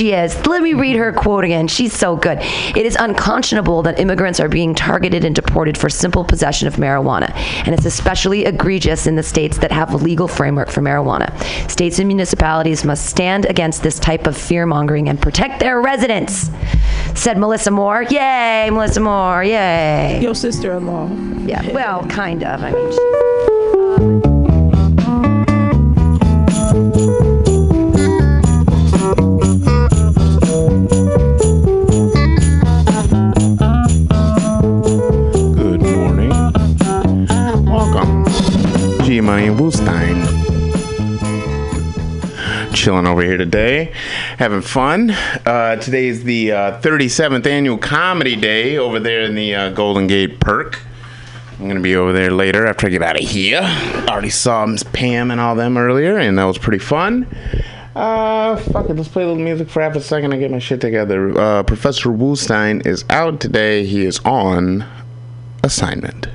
she is. Let me read her quote again. She's so good. It is unconscionable that immigrants are being targeted and deported for simple possession of marijuana, and it's especially egregious in the states that have a legal framework for marijuana. States and municipalities must stand against this type of fear mongering and protect their residents, said Melissa Moore. Yay, Melissa Moore. Yay. Your sister in law. Yeah, well, kind of. I mean, she's. Money Wolstein. Chilling over here today, having fun. Uh, today is the uh, 37th annual Comedy Day over there in the uh, Golden Gate Park. I'm gonna be over there later after I get out of here. Already saw Miss Pam and all them earlier, and that was pretty fun. Uh, fuck it. Let's play a little music for half a second and get my shit together. Uh, Professor Woolstein is out today. He is on assignment.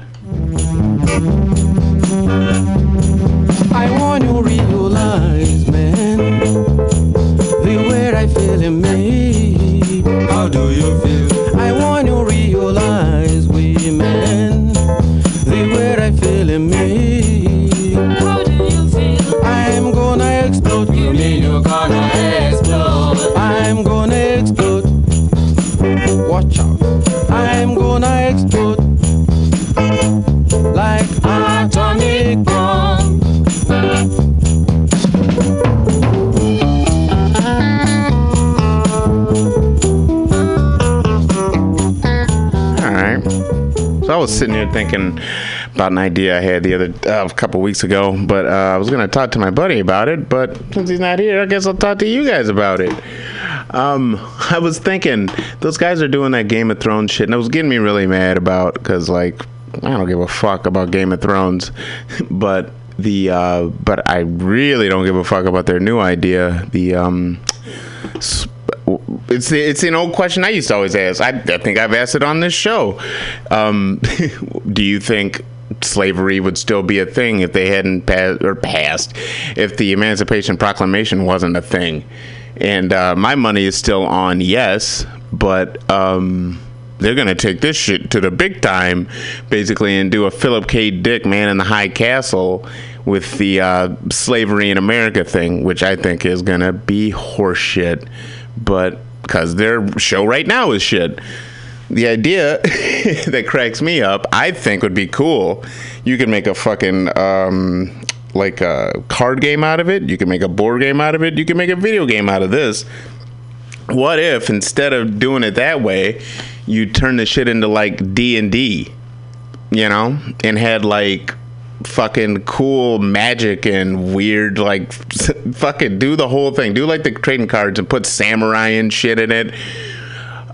Was sitting here thinking about an idea I had the other uh, a couple weeks ago, but uh, I was gonna talk to my buddy about it. But since he's not here, I guess I'll talk to you guys about it. Um, I was thinking those guys are doing that Game of Thrones shit, and it was getting me really mad about because like I don't give a fuck about Game of Thrones, but the uh, but I really don't give a fuck about their new idea. The um, s- it's it's an old question I used to always ask. I, I think I've asked it on this show. Um, do you think slavery would still be a thing if they hadn't passed or passed if the Emancipation Proclamation wasn't a thing? And uh, my money is still on yes, but um, they're gonna take this shit to the big time, basically, and do a Philip K. Dick Man in the High Castle with the uh, slavery in America thing, which I think is gonna be horseshit. But because their show right now is shit. The idea that cracks me up, I think would be cool. You could make a fucking um, like a card game out of it. You can make a board game out of it. You can make a video game out of this what if instead of doing it that way you turn the shit into like d&d you know and had like fucking cool magic and weird like fucking do the whole thing. Do like the trading cards and put samurai and shit in it.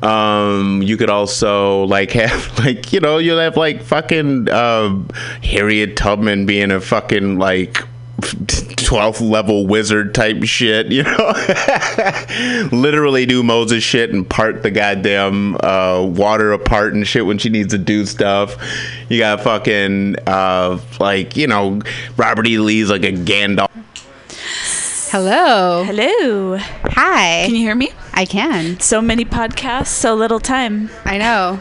Um you could also like have like you know you'll have like fucking um harriet tubman being a fucking like 12th level wizard type shit, you know? Literally do Moses shit and part the goddamn uh, water apart and shit when she needs to do stuff. You got fucking, uh, like, you know, Robert E. Lee's like a Gandalf. Hello. Hello. Hi. Can you hear me? I can. So many podcasts, so little time. I know.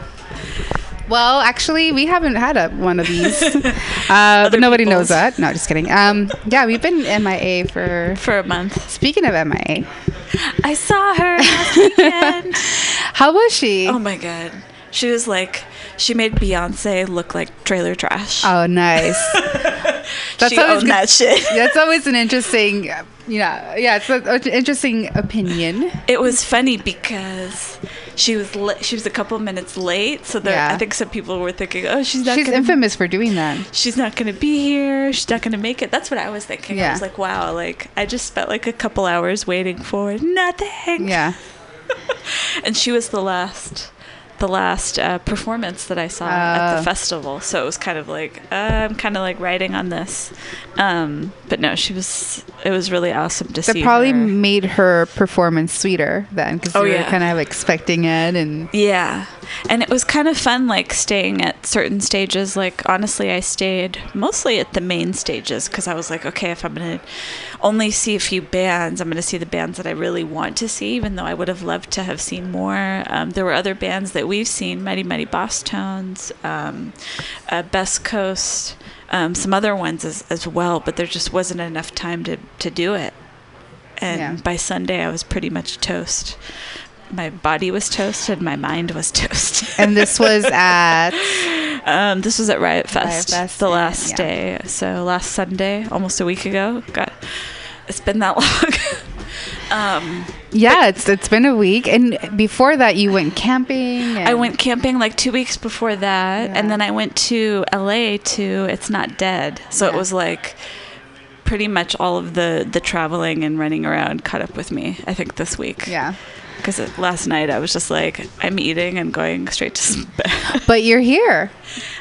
Well, actually, we haven't had a, one of these, uh, but nobody knows that. No, just kidding. Um, yeah, we've been MIA for. For a month. Speaking of MIA, I saw her last weekend. how was she? oh my god. She was like, she made Beyonce look like trailer trash. Oh, nice. That's she always owned good- that shit. That's always an interesting, know, yeah, it's an interesting opinion. It was funny because she was li- she was a couple minutes late, so there, Yeah. I think some people were thinking, "Oh, she's not She's gonna, infamous for doing that. she's not going to be here. She's not going to make it." That's what I was thinking. I was like, "Wow, like I just spent like a couple hours waiting for nothing." Yeah. and she was the last the last uh, performance that I saw at Uh. the festival. So it was kind of like uh, I'm kind of like writing on this, um, but no, she was. It was really awesome to see. That probably her. made her performance sweeter then, because Oh, you were kind of expecting it, and Yeah. And it was kind of fun, like staying at certain stages. Like, honestly, I stayed mostly at the main stages because I was like, okay, if I'm to only see a few bands. I'm going to see the bands that I really want to see, even though I would have loved to have seen more. Um, there were other bands that we've seen, Mighty Mighty Bosstones, um, uh, Best Coast, um, some other ones as, as well, but there just wasn't enough time to, to do it. And Yeah. by Sunday, I was pretty much toast. My body was toasted, my mind was toast. And this was at Um, this was at Riot Fest, Fest, the and- last yeah. day. So last Sunday, almost a week ago. God, it's been that long. um, yeah, it's it's been a week, and before that you went camping. And I went camping like two weeks before that, Yeah. and then I went to LA to It's Not Dead. So it was like pretty much all of the the traveling and running around caught up with me. I think this week. Yeah, Because last night I was just like, I'm eating and going straight to bed. but you're here.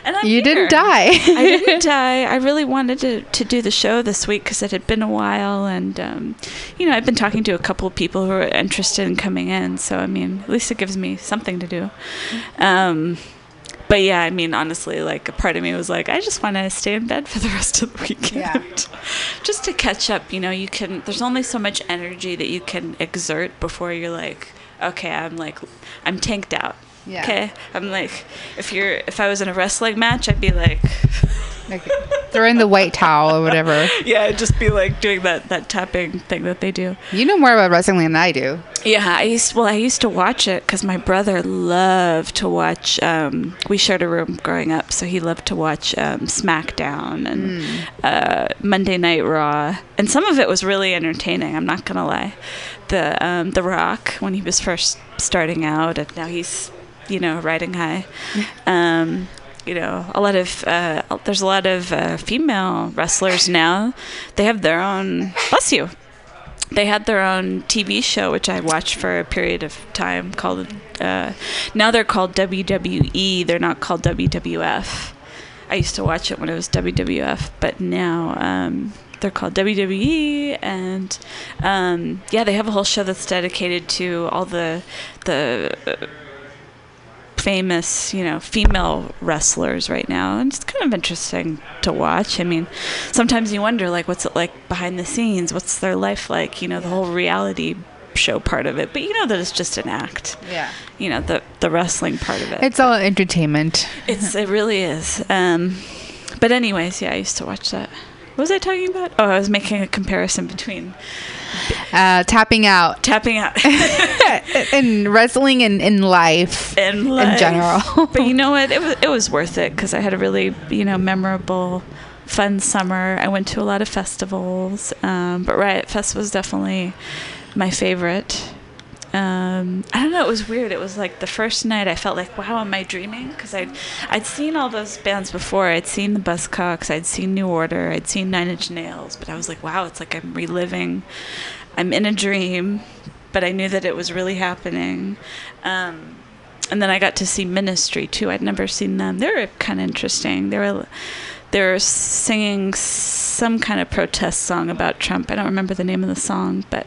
and I'm You here. didn't die. I didn't die. I really wanted to, to do the show this week because it had been a while, and um, you know I've been talking to a couple of people who are interested in coming in. So I mean, at least it gives me something to do. Um, but yeah, I mean, honestly, like a part of me was like, I just want to stay in bed for the rest of the weekend, Yeah. just to catch up. You know, you can. There's only so much energy that you can exert before you're like, okay, I'm like, I'm tanked out. Yeah. Okay, I'm like, if you're, if I was in a wrestling match, I'd be like, Like, throw in the white towel or whatever. yeah, just be like doing that that tapping thing that they do. You know more about wrestling than I do. Yeah, I used well, I used to watch it because my brother loved to watch. Um, we shared a room growing up, so he loved to watch um, SmackDown and uh, Monday Night Raw, and some of it was really entertaining. I'm not gonna lie. The um, The Rock when he was first starting out, and now he's you know riding high. You know, a lot of uh, there's a lot of uh, female wrestlers now. They have their own. Bless you they had their own TV show, which I watched for a period of time. Called uh, now they're called WWE. They're not called WWF. I used to watch it when it was WWF, but now um, they're called WWE. And um, yeah, they have a whole show that's dedicated to all the the famous, you know, female wrestlers right now, and it's kind of interesting to watch. I mean, sometimes you wonder, like, what's it like behind the scenes? What's their life like? You know, the whole reality show part of it. But you know that it's just an act. Yeah. You know, the the wrestling part of it. It's all entertainment. It's it really is. Um, but anyways, yeah, I used to watch that. What was I talking about? Oh, I was making a comparison between Uh, tapping out tapping out and wrestling and in life. in In general. but you know what? It was it was worth it because I had a really you know memorable, fun summer. I went to a lot of festivals, um, but Riot Fest was definitely my favorite. Um, I don't know. It was weird. It was like the first night I felt like, wow, am I dreaming? Because I'd I'd seen all those bands before. I'd seen the Buzzcocks. I'd seen New Order. I'd seen Nine Inch Nails. But I was like, wow, it's like I'm reliving. I'm in a dream, but I knew that it was really happening. Um, and then I got to see Ministry too. I'd never seen them. They were kind of interesting. They were they were singing some kind of protest song about Trump. I don't remember the name of the song, but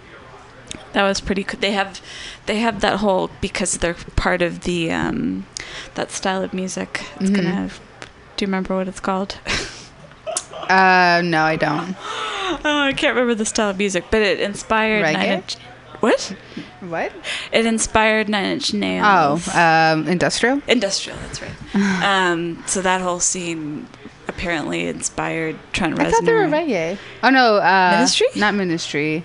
that was pretty cool. They have they have that whole because they're part of the um, that style of music. It's Mhm. gonna. Do you remember what it's called? Uh, no, I don't. oh, I can't remember the style of music, but it inspired Nine Inch. What? What? It inspired Nine Inch Oh, Nails. um, industrial. Industrial, that's right. um, so that whole scene apparently inspired Trent Reznor. I thought they were reggae. Oh no, uh, Ministry? Not ministry.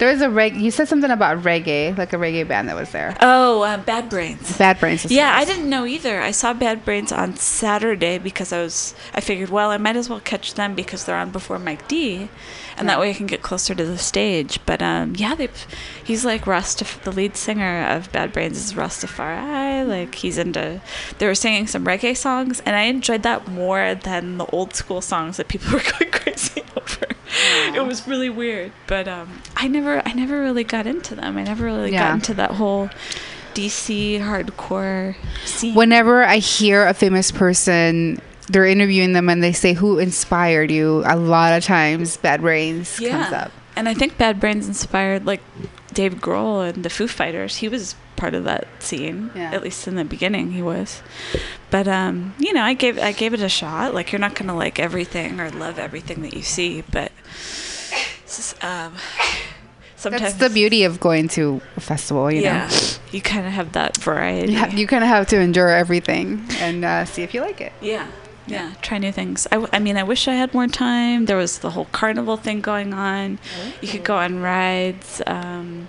There was a reg. You said something about reggae, like a reggae band that was there. Oh, uh, Bad Brains. Bad Brains. is- Yeah, I didn't know either. I saw Bad Brains on Saturday because I was. I figured, well, I might as well catch them because they're on before Mike D, and that way I can get closer to the stage. But um, yeah, they. He's like Rastaf. The lead singer of Bad Brains is Rastafari. Like he's into. They were singing some reggae songs, and I enjoyed that more than the old school songs that people were going crazy over. It was really weird, but um, I never, I never really got into them. I never really Yeah. got into that whole DC hardcore scene. Whenever I hear a famous person, they're interviewing them and they say who inspired you. A lot of times, Bad Brains comes up. And I think Bad Brains inspired like Dave Grohl and the Foo Fighters. He was part of that scene. Yeah. At least in the beginning he was. But um, you know, I gave I gave it a shot. Like you're not gonna like everything or love everything that you see, but s- um, sometimes That's the beauty of going to a festival, you yeah, know. you kind of have that variety. You, ha- you kind of have to endure everything and uh, see if you like it. Yeah. Yeah, try new things. I mean, I wish I had more time. There was the whole carnival thing going on. You could go on rides. Um,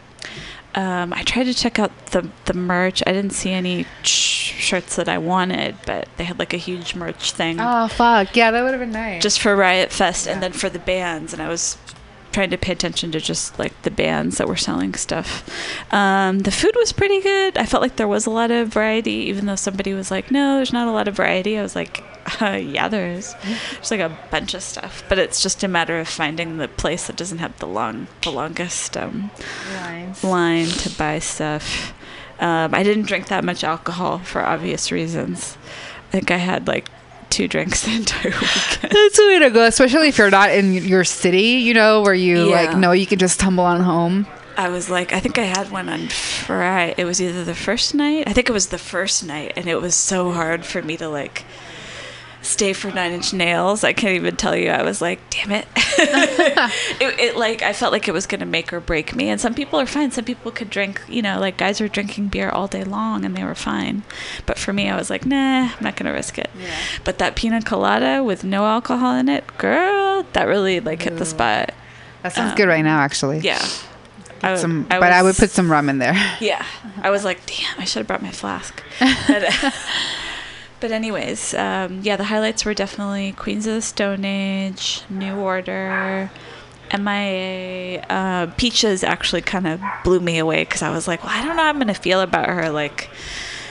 um, I tried to check out the the merch. I didn't see any sh- shirts that I wanted, but they had like a huge merch thing Oh fuck! Yeah, that would have been nice. just for Riot Fest and then for the bands. And I was trying to pay attention to just like the bands that were selling stuff. Um, the food was pretty good. I felt like there was a lot of variety, even though somebody was like, no, there's not a lot of variety. I was like, uh, yeah, there is. There's like a bunch of stuff, but it's just a matter of finding the place that doesn't have the long, the longest um, line to buy stuff. Um, I didn't drink that much alcohol for obvious reasons. I think I had like two drinks the entire weekend. That's the way to go, especially if you're not in your city, you know, where you Yeah. like know you can just tumble on home. I was like, I think I had one on Friday. It was either the first night. I think it was the first night, and it was so hard for me to like stay for Nine Inch Nails. I can't even tell you. I was like, damn it. it, it like I felt like it was gonna make or break me. And some people are fine. Some people could drink. You know, like guys were drinking beer all day long, and they were fine. But for me, I was like, nah, I'm not gonna risk it. But that pina colada with no alcohol in it, girl, that really like hit the spot. That sounds Um, good right now, actually. Yeah. I, Some, but I would put some rum in there. yeah, I was like, damn, I should have brought my flask. But, but anyways, um, yeah, the highlights were definitely Queens of the Stone Age, New Order, MIA. Uh, Peaches actually kind of blew me away because I was like, well, I don't know how I'm gonna feel about her. Like,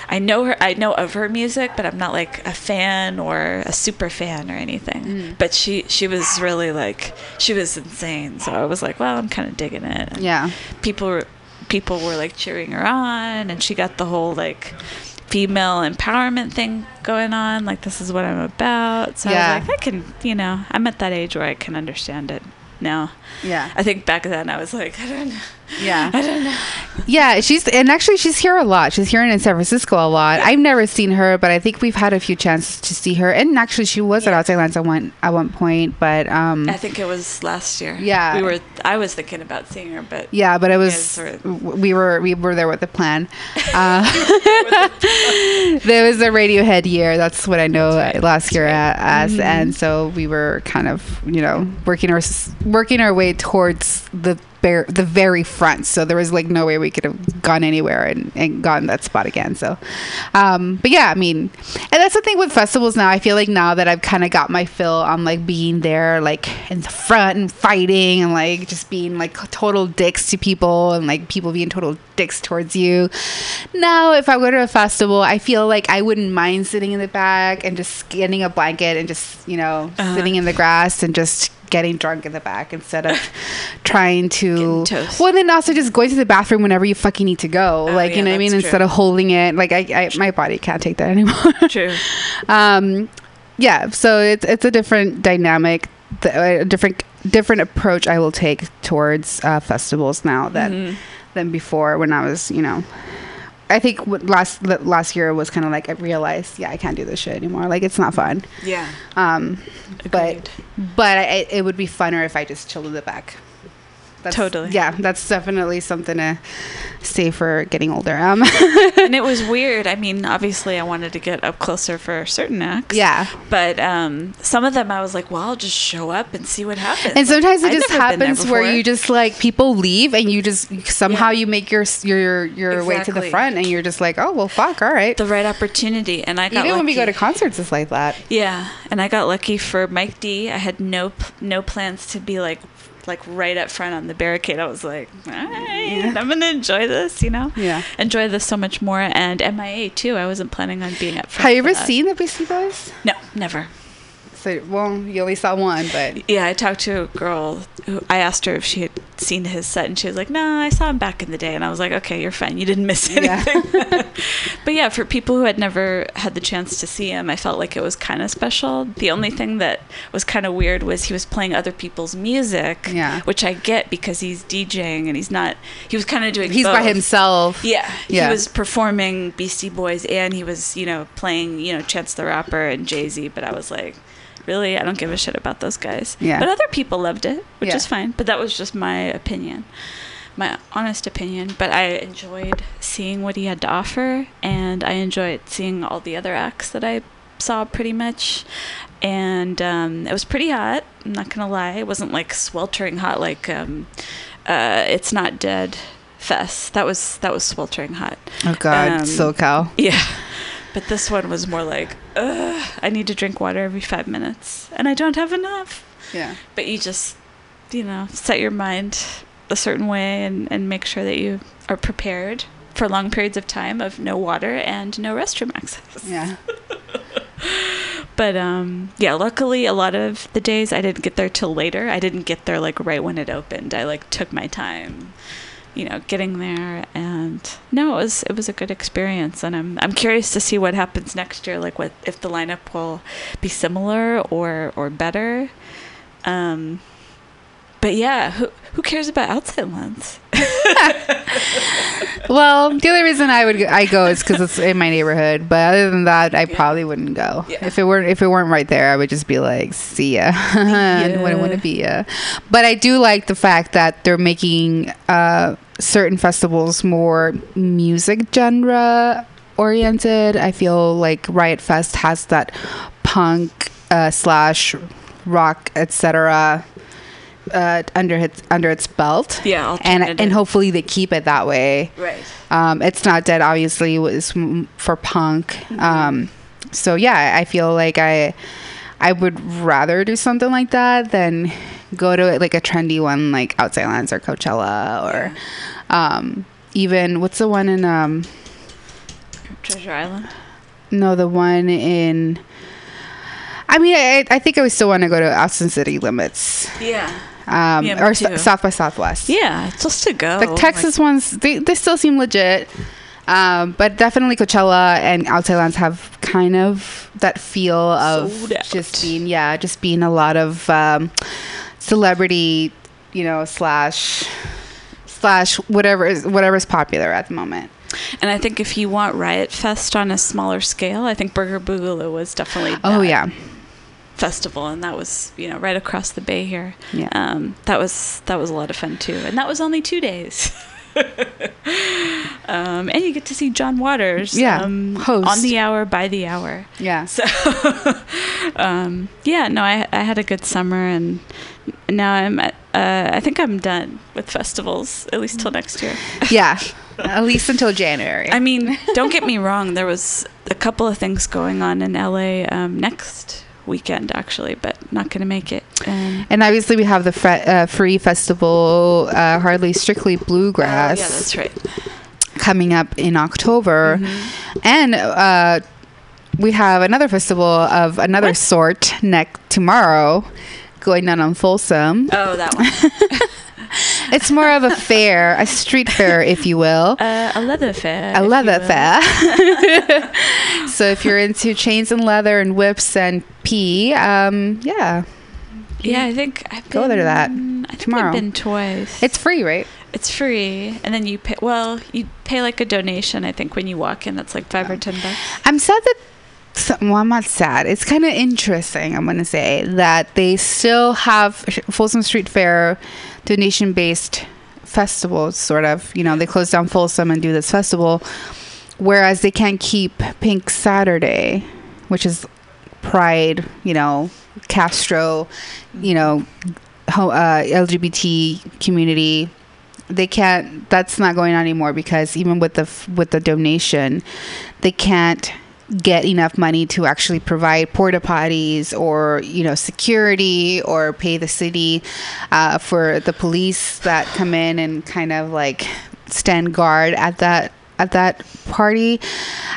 I know her, I know of her music, but I'm not like a fan or a super fan or anything. But she, she was really like, she was insane. So I was like, well, I'm kind of digging it. And Yeah. people were people were like cheering her on and she got the whole like female empowerment thing going on like this is what i'm about so Yeah. i was like i can you know i'm at that age where i can understand it now Yeah. i think back then i was like i don't know Yeah. i don't know Yeah, she's and actually she's here a lot. She's here in San Francisco a lot. I've never seen her, but I think we've had a few chances to see her. And actually, she was at Outside Lands at one at one point, but um, i think it was last year Yeah. we were i was thinking about seeing her but yeah, but it was we were we were there with the plan. Uh, there was a Radiohead year. That's what I know right. last year at as, and so we were kind of you know working our working our way towards the. Bare, the very front, so there was like no way we could have gone anywhere and, and gotten that spot again. So, um, but yeah, I mean, and that's the thing with festivals now. I feel like now that I've kind of got my fill on like being there, like in the front and fighting and like just being like total dicks to people and like people being total dicks towards you. Now, if I go to a festival, I feel like I wouldn't mind sitting in the back and just getting a blanket and just, you know, Uh-huh. sitting in the grass and just getting drunk in the back instead of trying to well then also just going to the bathroom whenever you fucking need to go. Oh, like yeah, you know what i mean? that's instead of holding it. Like I, I my body can't take that anymore. True. Um yeah so it's it's a different dynamic the, a different different approach i will take towards uh, festivals now than Mhm. than before when i was you know i think last last year was kind of like i realized yeah i can't do this shit anymore. Like it's not fun. Yeah. Um Agreed. but but I, it would be funner if i just chilled in the back that's, Totally. yeah that's definitely something to say for getting older. Um and it was weird. I mean obviously i wanted to get up closer for certain acts. Yeah. But um, some of them I was like, well, I'll just show up and see what happens. and sometimes it just never been there happens where you just like people leave and you just somehow Yeah. you make your your your way to the front and you're just like oh well fuck all right. The right opportunity, and I got even when we go to concerts it's like that. Yeah, and I got lucky for Mike D. I had no no plans to be like like right up front on the barricade. I was like, all right, I'm gonna enjoy this, you know. Yeah. enjoy this so much more. And MIA too. I wasn't planning on being up front. have you ever that. seen the Beastie Boys No, never. So well you only saw one but Yeah, I talked to a girl. Who, I asked her if she had seen his set, and she was like, "No, I saw him back in the day." And I was like, "Okay, you're fine. You didn't miss Yeah. anything." but yeah, for people who had never had the chance to see him, I felt like it was kind of special. The only mm-hmm. thing that was kind of weird was he was playing other people's music, Yeah. which I get because he's DJing and he's not. He was kind of doing. he's by himself Yeah, Yeah. he was performing Beastie Boys and he was, you know, playing, you know, Chance the Rapper and Jay Z. But I was like, really, I don't give a shit about those guys. Yeah. But other people loved it, which Yeah. is fine. But that was just my opinion, my honest opinion. But I enjoyed seeing what he had to offer, and I enjoyed seeing all the other acts that I saw pretty much. And um, it was pretty hot. I'm not gonna lie. It wasn't like sweltering hot like um, uh, it's not dead fest. That was that was sweltering hot. Oh God, Um, SoCal. Yeah. But this one was more like, ugh, I need to drink water every five minutes, and I don't have enough. Yeah. But you just, you know, set your mind a certain way and, and make sure that you are prepared for long periods of time of no water and no restroom access. Yeah. But um, yeah, luckily a lot of the days I didn't get there till later. I didn't get there like right when it opened. I like took my time, you know, getting there and no, it was it was a good experience and I'm I'm curious to see what happens next year like what if the lineup will be similar or or better. Um but yeah, who who cares about outside lands? Well, the only reason I would go, I go is because it's in my neighborhood. But other than that, I Yeah. probably wouldn't go. Yeah. If it weren't if it weren't right there, I would just be like, "See ya." I wouldn't want to be ya. But I do like the fact that they're making uh, certain festivals more music genre oriented. I feel like Riot Fest has that punk uh, slash rock etc. Uh, under its under its belt Yeah, and and hopefully they keep it that way. Right. Um, it's not dead. Obviously, was for punk. Um, so yeah, I feel like I I would rather do something like that than go to like a trendy one like Outside Lands or Coachella or um, even what's the one in um Treasure Island. no the one in. I mean, I, I think I would still want to go to Austin City Limits Yeah. Um, Yeah, or. S- South by Southwest. Yeah, just to go. the Texas ones they, they still seem legit um, but definitely Coachella and Outside Lands have kind of that feel of just being yeah just being a lot of um, celebrity you know slash slash whatever is whatever's popular at the moment And I think if you want Riot Fest on a smaller scale, I think Burger Boogaloo was definitely oh that yeah festival, and that was you know right across the bay here. Yeah. um, that was that was a lot of fun too, and that was only two days. um, and you get to see John Waters, Yeah, um, host. on the hour by the hour. yeah So, um, yeah, no, I I had a good summer, and now I'm at, uh, I think I'm done with festivals at least till next year. yeah at least until January I mean, don't get me wrong. There was a couple of things going on in LA um, next weekend, actually, but not going to make it. Um, and obviously we have the fre- uh, free festival uh, hardly strictly bluegrass Oh, yeah, that's right. coming up in October, Mm-hmm. and uh, we have another festival of another What? sort next tomorrow, going on on Folsom. Oh, that one. It's more of a fair, a street fair, if you will. Uh, a leather fair. A leather fair. so if you're into chains and leather and whips and pee, um, yeah, Yeah, I think I've Go there to that I think tomorrow. I've been twice. it's free, right? it's free, and then you pay. Well, you pay like a donation. I think when you walk in, that's like five or ten bucks. I'm sad that. So- Well, I'm not sad. It's kind of interesting. I'm going to say that they still have Folsom Street Fair donation-based festivals. Sort of, you know, they close down Folsom and do this festival, whereas they can't keep Pink Saturday, which is Pride. You know, Castro. You know, uh, LGBT community they can't that's not going on anymore because even with the with the donation they can't get enough money to actually provide porta potties or you know security or pay the city uh, for the police that come in and kind of like stand guard at that at that party.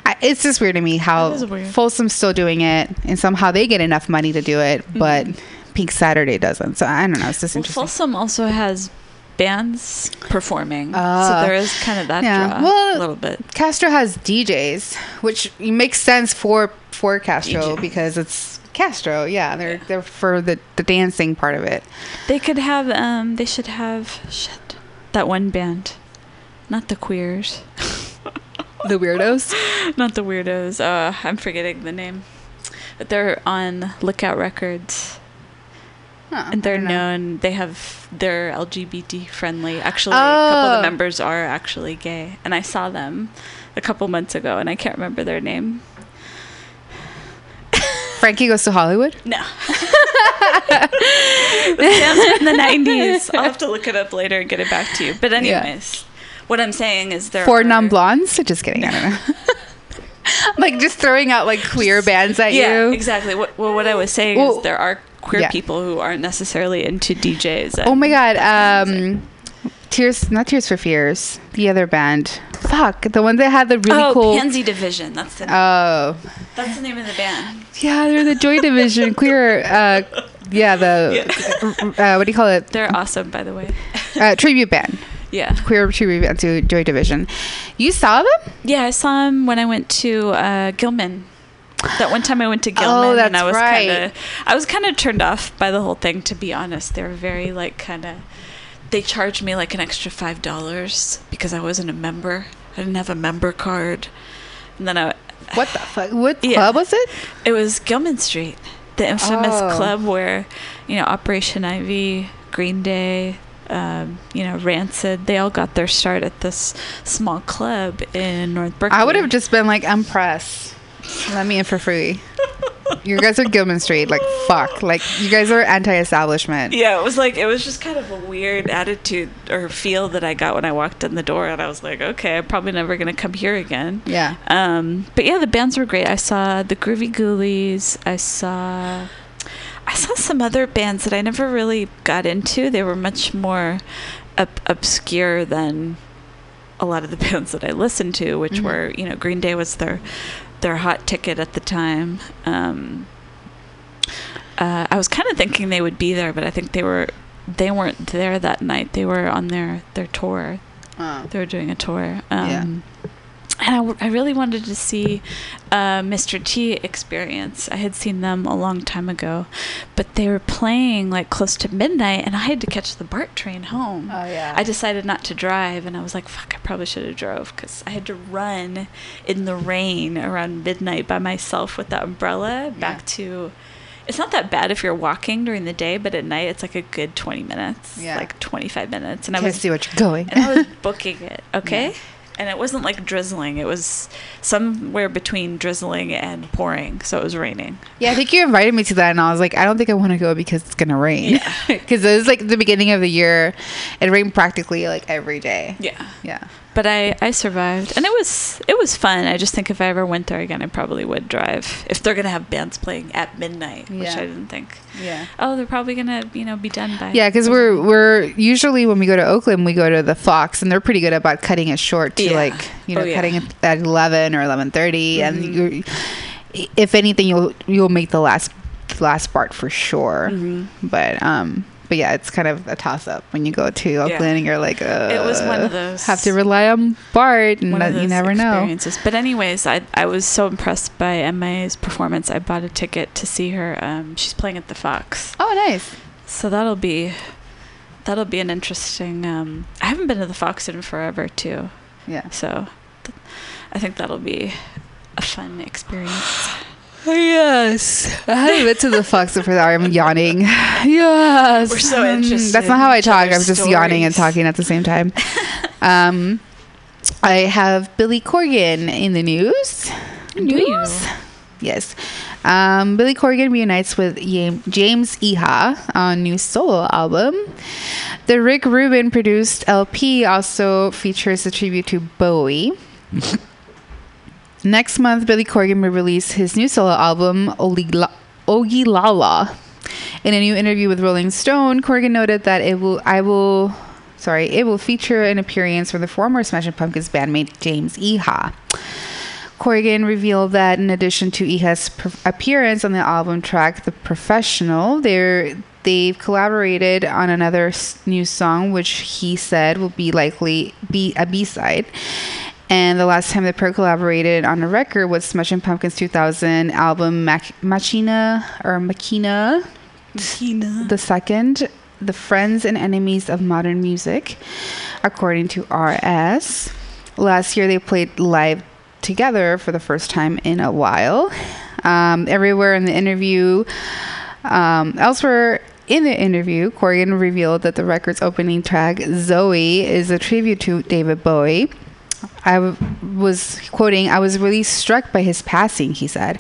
I, it's just weird to me how That is weird. folsom's still doing it and somehow they get enough money to do it but pink saturday doesn't. So i don't know. It's just Well, interesting. Folsom also has bands performing, Ah. so there is kind of that Yeah, draw well- a little bit. Castro has DJs, which makes sense for for Castro DJ. because it's Castro. Yeah, they're they're for the the dancing part of it. They could have. Um, they should have shit. That one band, not the queers, The weirdos. not the weirdos. Uh, I'm forgetting the name. But They're on Lookout Records. Huh, And they're don't know. known. They have they're LGBT friendly. Actually, a couple of Oh. the members are actually gay, and I saw them a couple months ago, and I can't remember their name. Frankie goes to Hollywood. No. from the nineties. I'll have to look it up later and get it back to you. But anyways, what I'm saying is there Four are, non blondes. Just kidding. I don't know. like just throwing out like queer bands at Yeah, you. exactly. What, well, what I was saying Well, is there are queer yeah. people who aren't necessarily into DJs. Oh my god. that kind of music. Um, Tears, not Tears for Fears. The other band. Fuck, the one that had the really oh, cool. Pansy Division. That's the Oh, that's the name of the band. yeah, they're the Joy Division. Queer. Uh, yeah, the uh, what do you call it? They're awesome, by the way. Uh, tribute band. Yeah, Queer tribute band to Joy Division. You saw them? yeah. I saw them when I went to uh, Gilman. That one time I went to Gilman, Oh, and I that's was right. kind of, I was kind of turned off by the whole thing. To be honest, they were very like kind of. They charged me like an extra five dollars because I wasn't a member. I didn't have a member card, and then I, What the fuck? What Yeah. club was it? It was Gilman Street, the infamous Oh. club where, you know, Operation Ivy, Green Day, um, you know, Rancid, they all got their start at this small club in North Berkeley. I would have just been like, I'm press. Let me in for free. you guys are Gilman Street. Like, fuck. Like, you guys are anti-establishment. Yeah, it was like it was just kind of a weird attitude or feel that I got when I walked in the door, and I was like, okay, I'm probably never gonna come here again. Yeah. Um, but yeah, the bands were great. I saw the Groovy Ghoulies. I saw, I saw some other bands that I never really got into. They were much more ob- obscure than a lot of the bands that I listened to, which Mhm. were you know Green Day was their their hot ticket at the time. Um, uh, I was kind of thinking they would be there, but I think they were they weren't there that night. They were on their their tour Oh. they were doing a tour. Um, Yeah. And I, w- I really wanted to see uh, Mr. T experience. I had seen them a long time ago, but they were playing like close to midnight, and I had to catch the BART train home. Oh, yeah. I decided not to drive, and I was like, "Fuck! I probably should have drove because I had to run in the rain around midnight by myself with the umbrella back to." It's not that bad if you're walking during the day, but at night it's like a good 20 minutes, Yeah. like 25 minutes, and I was see what you're going. and I was booking it, okay? And it wasn't like drizzling. It was somewhere between drizzling and pouring, so it was raining. Yeah, I think you invited me to that, and I was like, I don't think I want to go because it's gonna rain. Because it was like the beginning of the year, it rained practically like every day. Yeah. Yeah. But I, I survived, and it was it was fun. I just think if I ever went there again, I probably would drive. If they're gonna have bands playing at midnight, which I didn't think. Yeah. Oh, they're probably gonna you know be done by. Yeah, because we're we're usually when we go to Oakland, we go to the Fox, and they're pretty good about cutting it short to Yeah. like you know Oh, yeah. cutting it at eleven or 11.30 and Mhm. you, if anything, you'll you'll make the last last part for sure. Mhm. But um, but yeah, it's kind of a toss up when you go to Oakland and you're like, uh, It was one of those- have to rely on Bart, and that you never know. experiences. But anyways, I I was so impressed by Emma's performance. I bought a ticket to see her. Um, she's playing at the Fox. Oh, nice. So that'll be that'll be an interesting. Um, I haven't been to the Fox in forever too, Yeah. so th- I think that'll be a fun experience. Yes. I haven't been to the Fox for that. I'm yawning. Yes. We're so Um, interested That's not how I talk. I'm other's just yawning and talking at the same time. um, I have Billy Corgan in the news. Do you? Yes. Um, Billy Corgan reunites with James Iha on new solo album. The Rick Rubin produced LP also features a tribute to Bowie. Next month, Billy Corgan will release his new solo album, Oligla- Ogilala. In a new interview with Rolling Stone, Corgan noted that it will, I will, sorry, it will feature an appearance from the former Smashing Pumpkins bandmate James Iha. Corgan revealed that in addition to Iha's per- appearance on the album track "The Professional," they're, they've collaborated on another s- new song, which he said will be likely be a B-side. And the last time the pair collaborated on a record was Smashing Pumpkins' 2000 album Mac- Machina or Machina, the second, The Friends and Enemies of Modern Music, according to RS. Last year they played live together for the first time in a while. Um, everywhere in the interview, um, elsewhere in the interview, Corgan revealed that the record's opening track, Zoe, is a tribute to David Bowie. I was quoting, I was really struck by his passing, he said.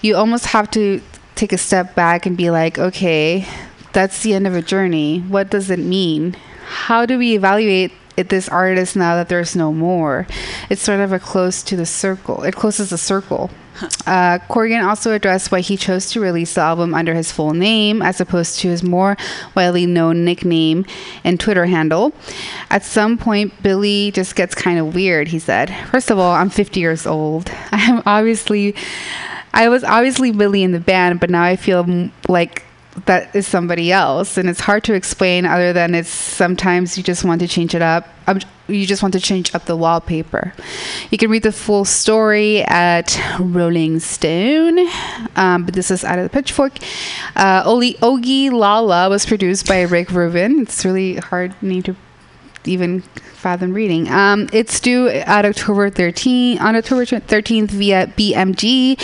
You almost have to take a step back and be like, okay, that's the end of a journey. What does it mean? How do we evaluate it, this artist now that there's no more? It's sort of a close to the circle. It closes the circle. Uh, Corgan also addressed why he chose to release the album under his full name as opposed to his more widely known nickname and Twitter handle. At some point, Billy just gets kind of weird, he said. First of all, I'm 50 years old. I am obviously, I was obviously Billy in the band, but now I feel like that is somebody else and it's hard to explain other than it's sometimes you just want to change it up. Um, you just want to change up the wallpaper. You can read the full story at rolling stone um, but this is out of the pitchfork. Uh, Oli, ogie lala was produced by rick rubin. It's really hard name to even fathom reading. Um, it's due at October 13th on October 13th via BMG,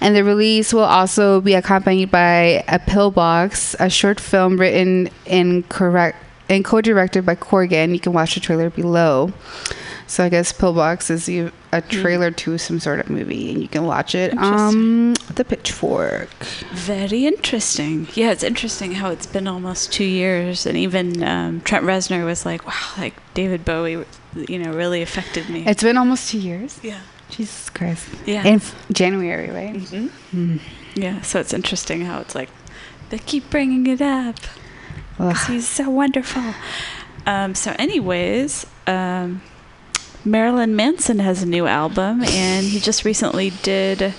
and the release will also be accompanied by a pillbox, a short film written in correct and co-directed by Corgan. You can watch the trailer below. So I guess Pillbox is a trailer to some sort of movie, and you can watch it um the Pitchfork. Very interesting. Yeah, it's interesting how it's been almost two years, and even um, Trent Reznor was like, "Wow, like David Bowie, you know, really affected me." It's been almost two years. yeah, Jesus Christ. yeah, In f- January, right? hmm yeah. So it's interesting how it's like they keep bringing it up. 'cause Ugh. he's so wonderful. Um, so, anyways, um, Marilyn Manson has a new album, and he just recently did uh,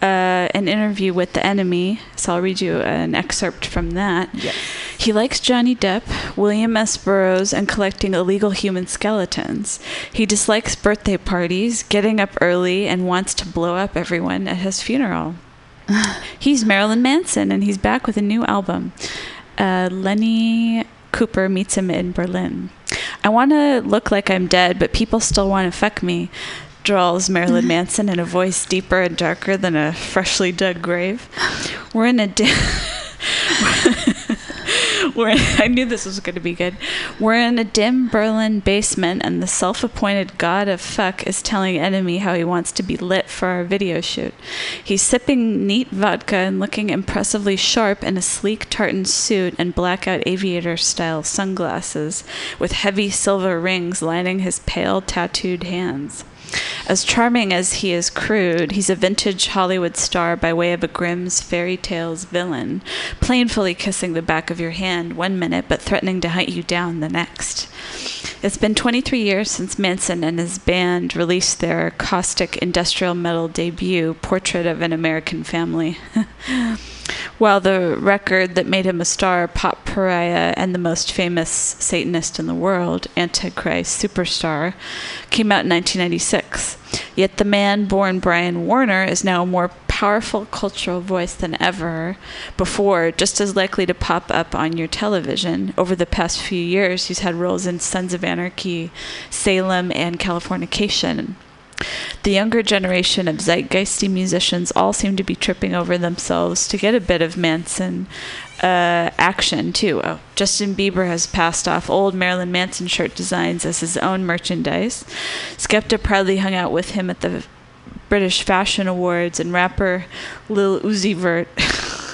an interview with The NME. So, I'll read you an excerpt from that. Yes. He likes Johnny Depp, William S. Burroughs, and collecting illegal human skeletons. He dislikes birthday parties, getting up early, and wants to blow up everyone at his funeral. he's Marilyn Manson, and he's back with a new album. Uh, Leonie Cooper meets him in Berlin. I want to look like I'm dead, but people still want to fuck me. Drawls Marilyn mm-hmm. Manson in a voice deeper and darker than a freshly dug grave. We're in a. Di- We're I knew this was going to be good. We're in a dim Berlin basement, and the self appointed god of fuck is telling NME how he wants to be lit for our video shoot. He's sipping neat vodka and looking impressively sharp in a sleek tartan suit and blackout aviator style sunglasses, with heavy silver rings lining his pale, tattooed hands. As charming as he is crude, he's a vintage Hollywood star by way of a Grimm's fairy tales villain, plainfully kissing the back of your hand one minute but threatening to hunt you down the next. It's been 23 years since Manson and his band released their caustic industrial metal debut, Portrait of an American Family. While the record that made him a star, Pop Pariah, and the most famous Satanist in the world, Antichrist Superstar, came out in 1996. Yet the man born Brian Warner is now a more powerful cultural voice than ever before, just as likely to pop up on your television. Over the past few years, he's had roles in Sons of Anarchy, Salem, and Californication. The younger generation of zeitgeisty musicians all seem to be tripping over themselves to get a bit of Manson uh, action, too. Oh, Justin Bieber has passed off old Marilyn Manson shirt designs as his own merchandise. Skepta proudly hung out with him at the British Fashion Awards, and rapper Lil Uzi Vert.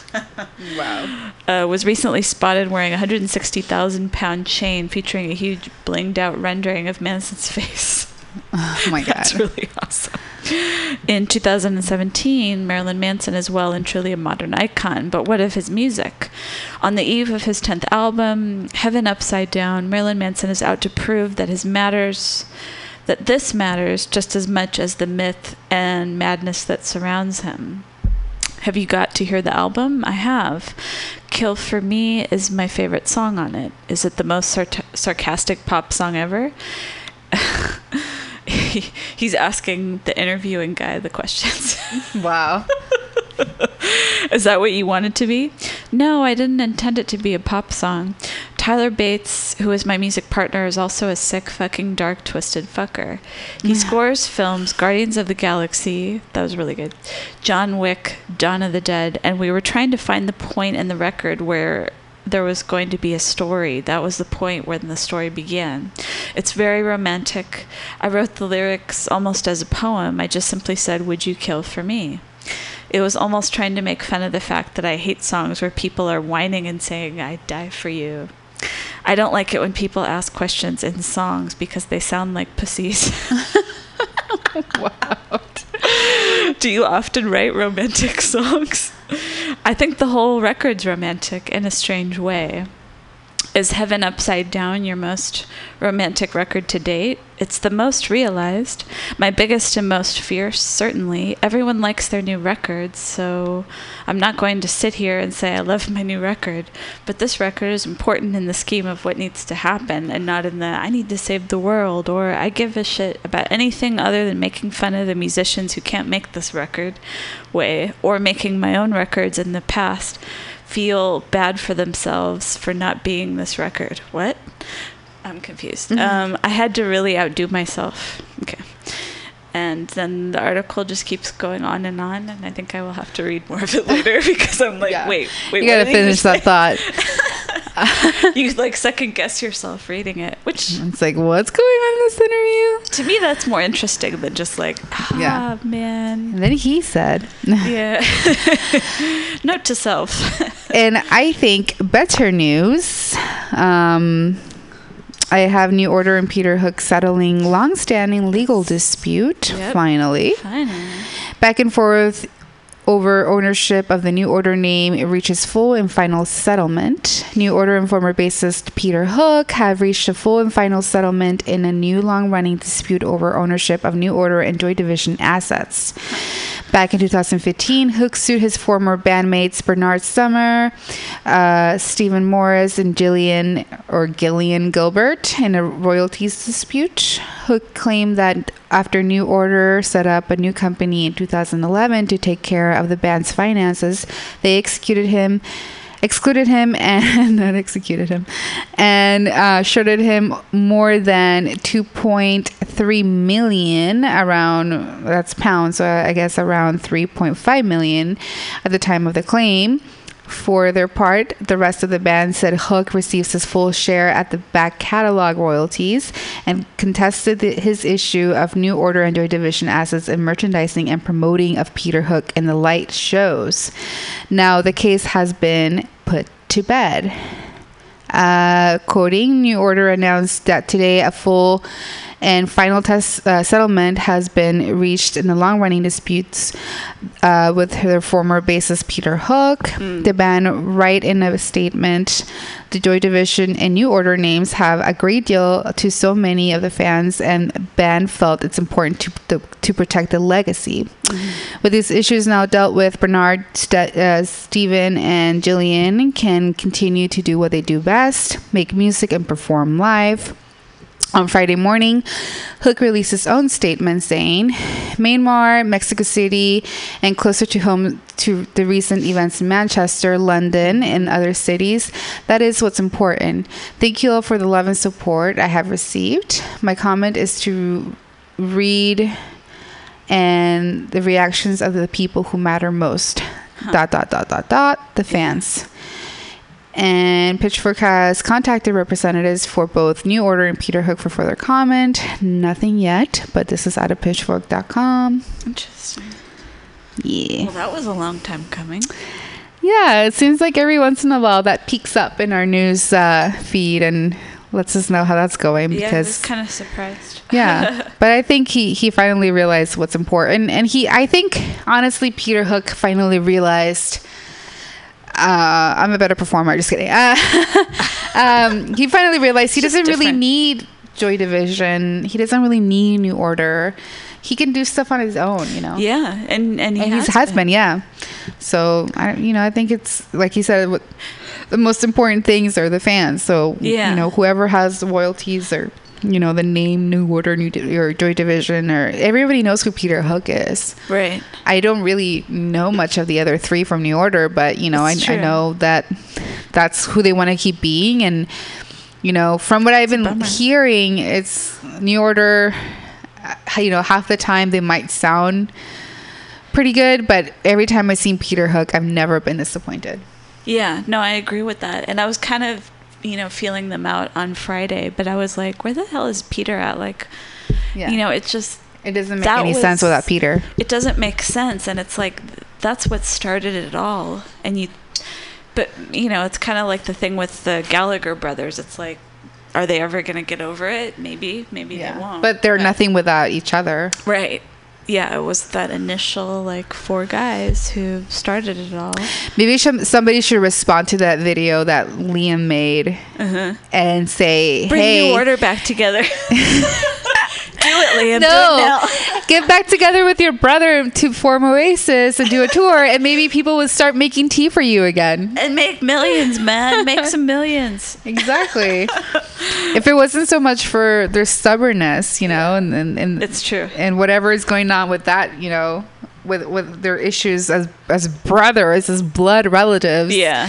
Wow. uh, was recently spotted wearing a 160,000 pound chain featuring a huge blinged out rendering of Manson's face. Oh my god. That's really awesome. In 2017, Marilyn Manson is well and truly a modern icon, but what of his music? On the eve of his 10th album, Heaven Upside Down, Marilyn Manson is out to prove that his matters that this matters just as much as the myth and madness that surrounds him. Have you got to hear the album? I have. Kill for Me is my favorite song on it. Is it the most sart- sarcastic pop song ever? he, he's asking the interviewing guy the questions. Wow. Is that what you wanted to be? No, I didn't intend it to be a pop song. Tyler Bates, who is my music partner, is also a sick, fucking, dark, twisted fucker. He scores films Guardians of the Galaxy, that was really good, John Wick, Dawn of the Dead, and we were trying to find the point in the record where there was going to be a story. That was the point when the story began. It's very romantic. I wrote the lyrics almost as a poem. I just simply said, Would you kill for me? It was almost trying to make fun of the fact that I hate songs where people are whining and saying, I'd die for you. I don't like it when people ask questions in songs because they sound like pussies. wow. Do you often write romantic songs? I think the whole record's romantic in a strange way. Is Heaven Upside Down your most romantic record to date? It's the most realized. My biggest and most fierce, certainly. Everyone likes their new records, so I'm not going to sit here and say I love my new record. But this record is important in the scheme of what needs to happen and not in the I need to save the world or I give a shit about anything other than making fun of the musicians who can't make this record way or making my own records in the past feel bad for themselves for not being this record. What? I'm confused. Um, I had to really outdo myself. Okay. And then the article just keeps going on and on, and I think I will have to read more of it later because I'm like, Yeah. wait, wait. you gotta finish that thought. you like second guess yourself reading it, which It's like, what's going on in this interview? to me that's more interesting than just like, ah, Yeah. man. And then he said, Yeah. Note to self. and I think better news. Um, I have New Order and Peter Hook settling long-standing legal dispute. Yep. Finally, Finally. back and forth over ownership of the New Order name it reaches full and final settlement. New Order and former bassist Peter Hook have reached a full and final settlement in a new long-running dispute over ownership of New Order and Joy Division assets. Back in 2015, Hook sued his former bandmates Bernard Sumner, uh, Stephen Morris, and Gillian or Gillian Gilbert in a royalties dispute. Hook claimed that after New Order set up a new company in 2011 to take care of the band's finances, they executed him excluded him and not executed him and uh, shorted him more than 2.3 million around that's pounds so i guess around 3.5 million at the time of the claim for their part, the rest of the band said Hook receives his full share at the back catalog royalties and contested the, his issue of New Order and Joy Division assets in merchandising and promoting of Peter Hook in the light shows. Now, the case has been put to bed. Uh, quoting, New Order announced that today a full and final test uh, settlement has been reached in the long-running disputes uh, with their former bassist Peter Hook. The band write in a statement, the Joy Division and New Order names have a great deal to so many of the fans, and band felt it's important to to, to protect the legacy. With these issues now dealt with, Bernard, St- uh, Stephen, and Gillian can continue to do what they do best: make music and perform live. On Friday morning, Hook released his own statement saying, Myanmar, Mexico City, and closer to home to the recent events in Manchester, London, and other cities, that is what's important. Thank you all for the love and support I have received. My comment is to read and the reactions of the people who matter most. Dot, dot, dot, dot, dot, the fans. And Pitchfork has contacted representatives for both New Order and Peter Hook for further comment. Nothing yet, but this is out of pitchfork.com. Interesting. Yeah. Well, that was a long time coming. Yeah, it seems like every once in a while that peaks up in our news uh, feed and lets us know how that's going Yeah, I was because kind of surprised. yeah but i think he he finally realized what's important and he i think honestly peter hook finally realized uh, I'm a better performer. Just kidding. Uh, um, he finally realized he doesn't really need Joy Division. He doesn't really need New Order. He can do stuff on his own, you know. Yeah, and and he and has, he's has been, yeah. So I, you know, I think it's like he said, what the most important things are the fans. So Yeah. you know, whoever has the royalties or you know the name New Order, New Di- or Joy Division, or everybody knows who Peter Hook is. right. I don't really know much of the other three from New Order, but you know, I, I know that that's who they want to keep being and you know from what i've been hearing it's new order uh, you know half the time they might sound pretty good but every time i've seen peter hook i've never been disappointed Yeah, no, I agree with that. And I was kind of, you know, feeling them out on Friday, but I was like, where the hell is Peter at? Like, yeah you know, it's just, it doesn't make any sense without peter it doesn't make sense. And it's like, that's what started it all. And you, but, you know, it's kind of like the thing with the Gallagher brothers. It's like, are they ever going to get over it? Maybe, maybe they won't. but they're nothing without each other Right. Yeah, it was that initial, like, four guys who started it all. maybe somebody should respond to that video that liam made and say Uh-huh. Bring hey New Order back together. do it, Liam. Do it No, now. get back together with your brother to form Oasis and do a tour, and maybe people would start making tea for you again. and make millions, man. Make some millions. Exactly. if it wasn't so much for their stubbornness, you know, and and and, It's true. and whatever is going on with that, you know, with with their issues as as brothers, as blood relatives. Yeah.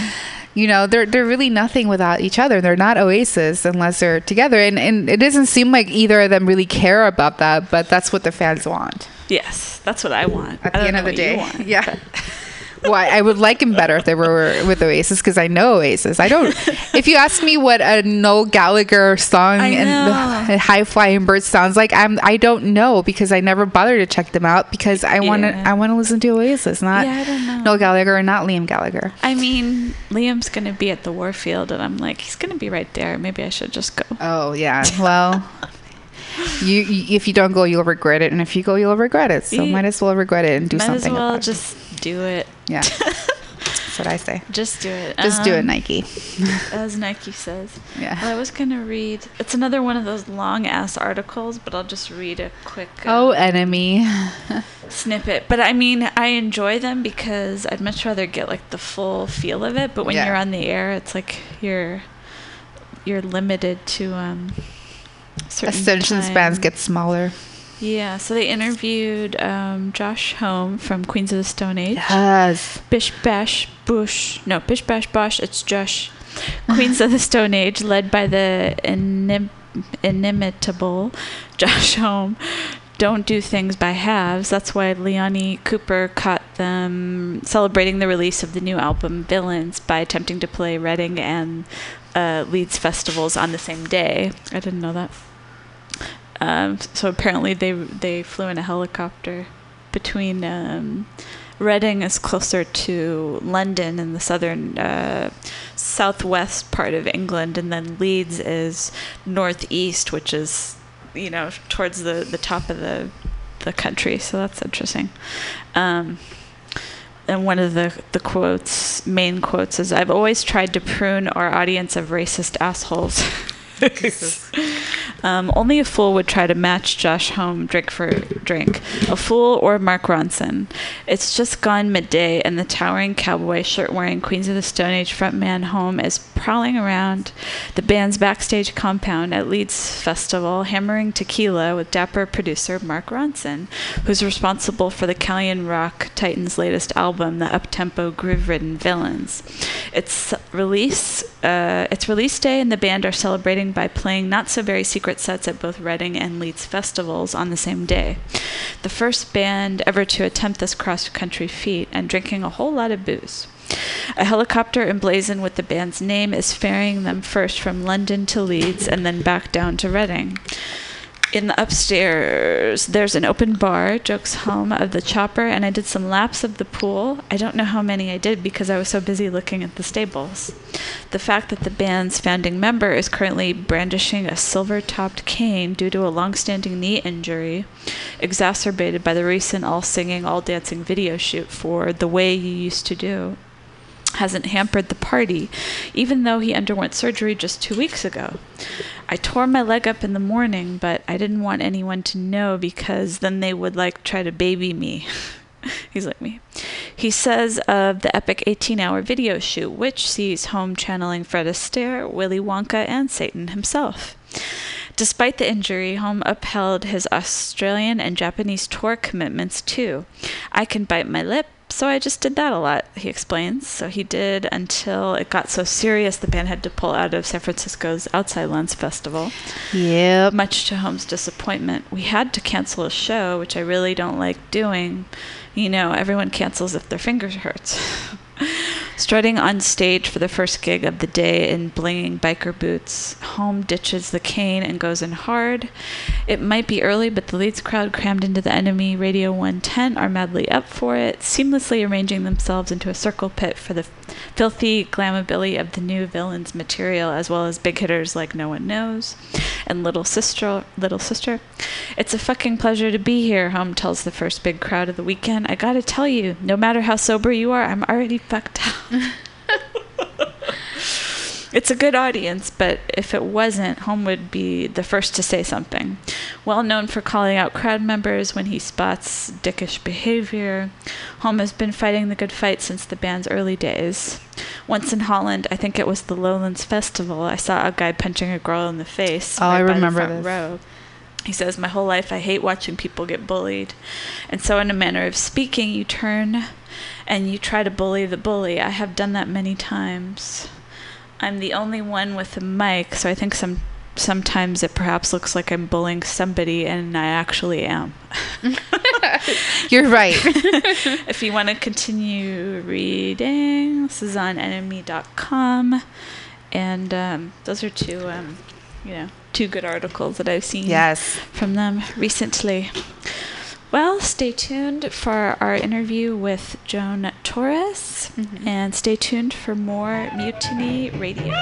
You know they're they're really nothing without each other. They're not oasis unless they're together. And and it doesn't seem like either of them really care about that but that's what the fans want. Yes, that's what I want. at I the end of the day. want, yeah I, would like him better if they were with oasis because i know oasis i don't if you ask me what a noel gallagher song and the high flying bird sounds like i'm i don't know because i never bothered to check them out because i want to Yeah. i want to listen to oasis not Yeah, I don't know. noel gallagher or not liam gallagher I mean, Liam's gonna be at the Warfield, and I'm like, he's gonna be right there. Maybe I should just go. Oh yeah. Well, you, you if you don't go, you'll regret it, and if you go, you'll regret it. So might as well regret it and do Might something as well just do it. Yeah. That's what I say. Just do it. Just do it, Um, Nike. As Nike says. Yeah. Well, I was gonna read. It's another one of those long ass articles, but I'll just read a quick. uh, Oh, NME. snippet. But I mean, I enjoy them because I'd much rather get like the full feel of it. But when Yeah. you're on the air, it's like you're you're limited to um. certain Attention spans get smaller. Yeah, so they interviewed um, Josh Homme from Queens of the Stone Age. Yes. Bish Bash Bush. No, Bish Bash Bosh. It's Josh. Queens of the Stone Age, led by the inim- inimitable Josh Homme. Don't do things by halves. That's why Leonie Cooper caught them celebrating the release of the new album Villains by attempting to play Reading and uh, Leeds festivals on the same day. I didn't know that. Um, so apparently they they flew in a helicopter between um, Reading is closer to London in the southern uh, southwest part of England, and then Leeds is northeast, which is you know towards the the top of the the country. So that's interesting. Um, and one of the the quotes, main quotes, is "I've always tried to prune our audience of racist assholes." Um, only a fool would try to match Josh Homme drink for drink. A fool or Mark Ronson. It's just gone midday, and the towering cowboy shirt wearing Queens of the Stone Age frontman Homme is prowling around the band's backstage compound at Leeds Festival, hammering tequila with dapper producer Mark Ronson, who's responsible for the Callion Rock Titans' latest album, the uptempo groove-ridden Villains. Its release, uh, its release day, and the band are celebrating by playing not so very secret sets at both Reading and Leeds festivals on the same day. The first band ever to attempt this cross-country feat, and drinking a whole lot of booze. A helicopter emblazoned with the band's name is ferrying them first from London to Leeds and then back down to Reading. In the upstairs, there's an open bar, jokes Homme of the chopper, and I did some laps of the pool. I don't know how many I did because I was so busy looking at the stables. The fact that the band's founding member is currently brandishing a silver topped cane due to a long standing knee injury, exacerbated by the recent all singing, all dancing video shoot for The Way You Used to Do, hasn't hampered the party, even though he underwent surgery just two weeks ago. I tore my leg up in the morning, but I didn't want anyone to know because then they would like try to baby me. He's like me. He says of the epic 18 hour video shoot, which sees Homme channeling Fred Astaire, Willy Wonka, and Satan himself. Despite the injury, Homme upheld his Australian and Japanese tour commitments too. I can bite my lip, so I just did that a lot, he explains. So he did until it got so serious the band had to pull out of San Francisco's Outside Lands Festival. Yeah. Much to Homme's disappointment, we had to cancel a show, which I really don't like doing. You know, everyone cancels if their fingers hurts. Strutting on stage for the first gig of the day in blinging biker boots, Homme ditches the cane and goes in hard. It might be early, but the Leeds crowd crammed into the NME Radio 1 tent are madly up for it, seamlessly arranging themselves into a circle pit for the filthy glamabilly of the new Villains material, as well as big hitters like No One Knows and Little Sister. Little Sister. It's a fucking pleasure to be here, Homme tells the first big crowd of the weekend. I gotta tell you, no matter how sober you are, I'm already fucked up. It's a good audience, but if it wasn't, Homme would be the first to say something. Well known for calling out crowd members when he spots dickish behavior, Homme has been fighting the good fight since the band's early days. Once in Holland, I think it was the Lowlands Festival, I saw a guy punching a girl in the face. Oh, I by the remember front this. row. He says, My whole life I hate watching people get bullied. And so, in a manner of speaking, you turn and you try to bully the bully. I have done that many times. I'm the only one with a mic, so I think some sometimes it perhaps looks like I'm bullying somebody, and I actually am. You're right. if you want to continue reading, this is on NME.com. And um, those are two, um, you know, two good articles that I've seen yes. from them recently. Well, stay tuned for our interview with Joan Torres, mm-hmm. and stay tuned for more Mutiny Radio.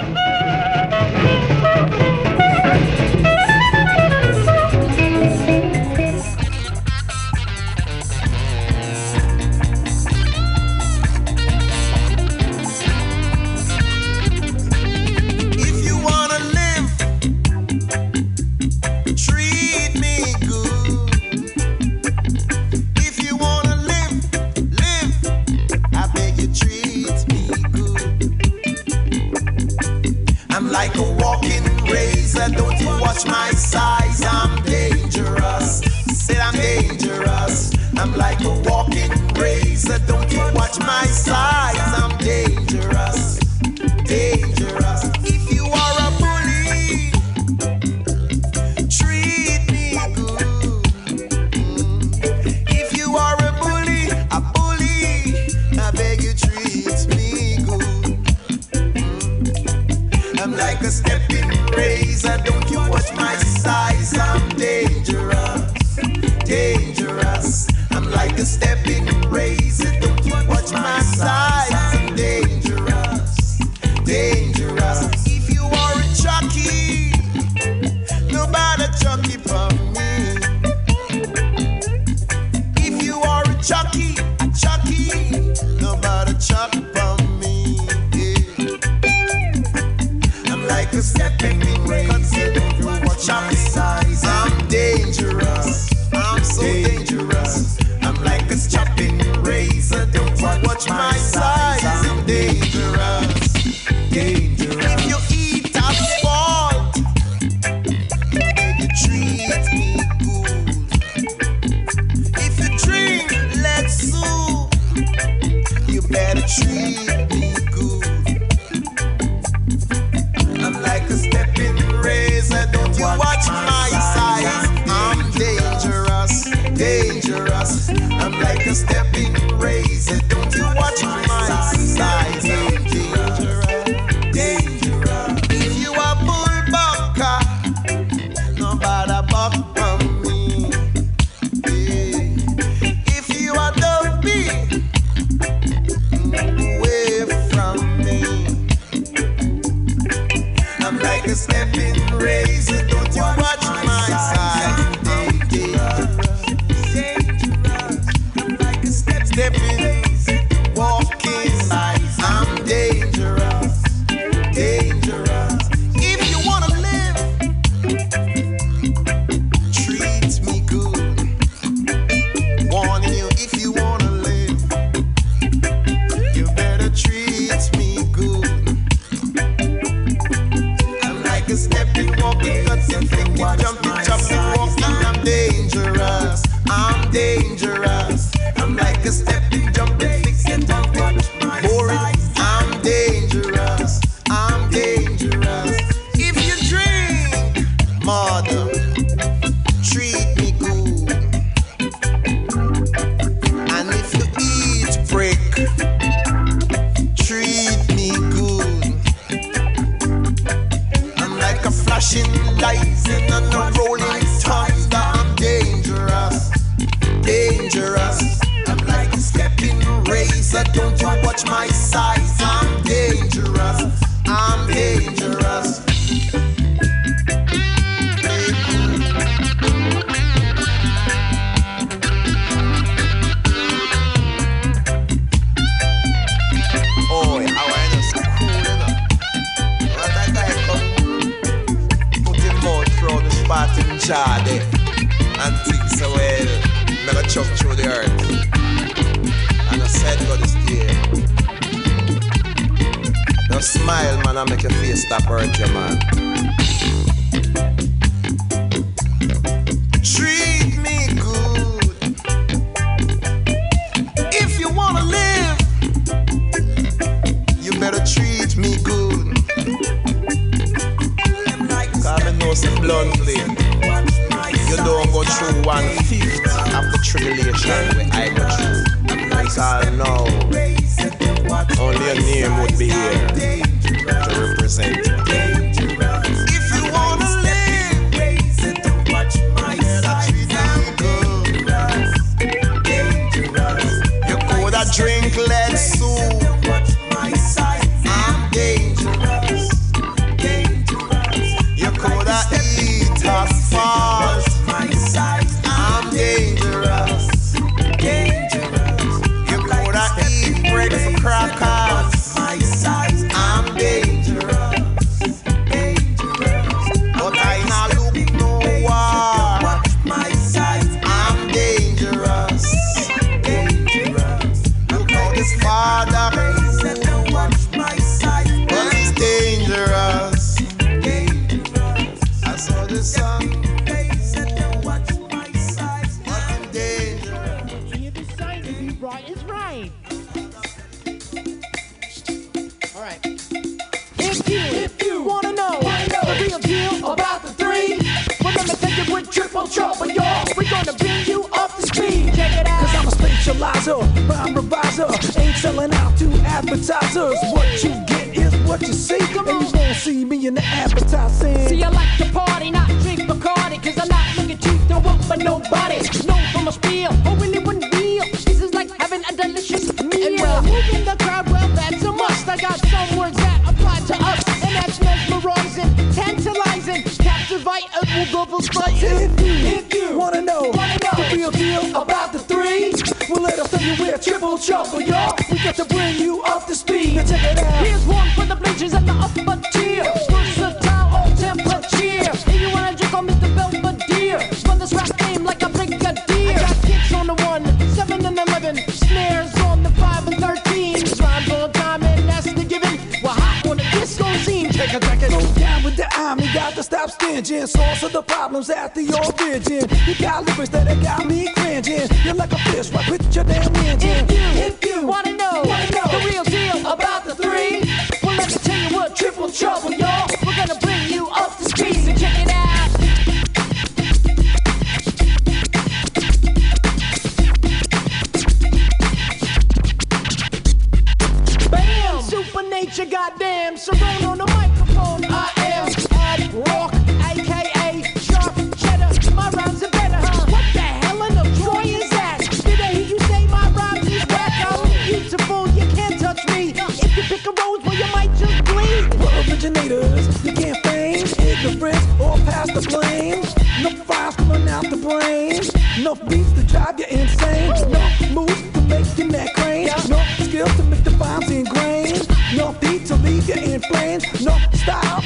originators. You can't feign ignorance or pass the blame. No files coming out the brain. No beats to drive you insane. No moves to make your neck crane. No skills to make the bombs ingrained. No feet to leave you in flames. No style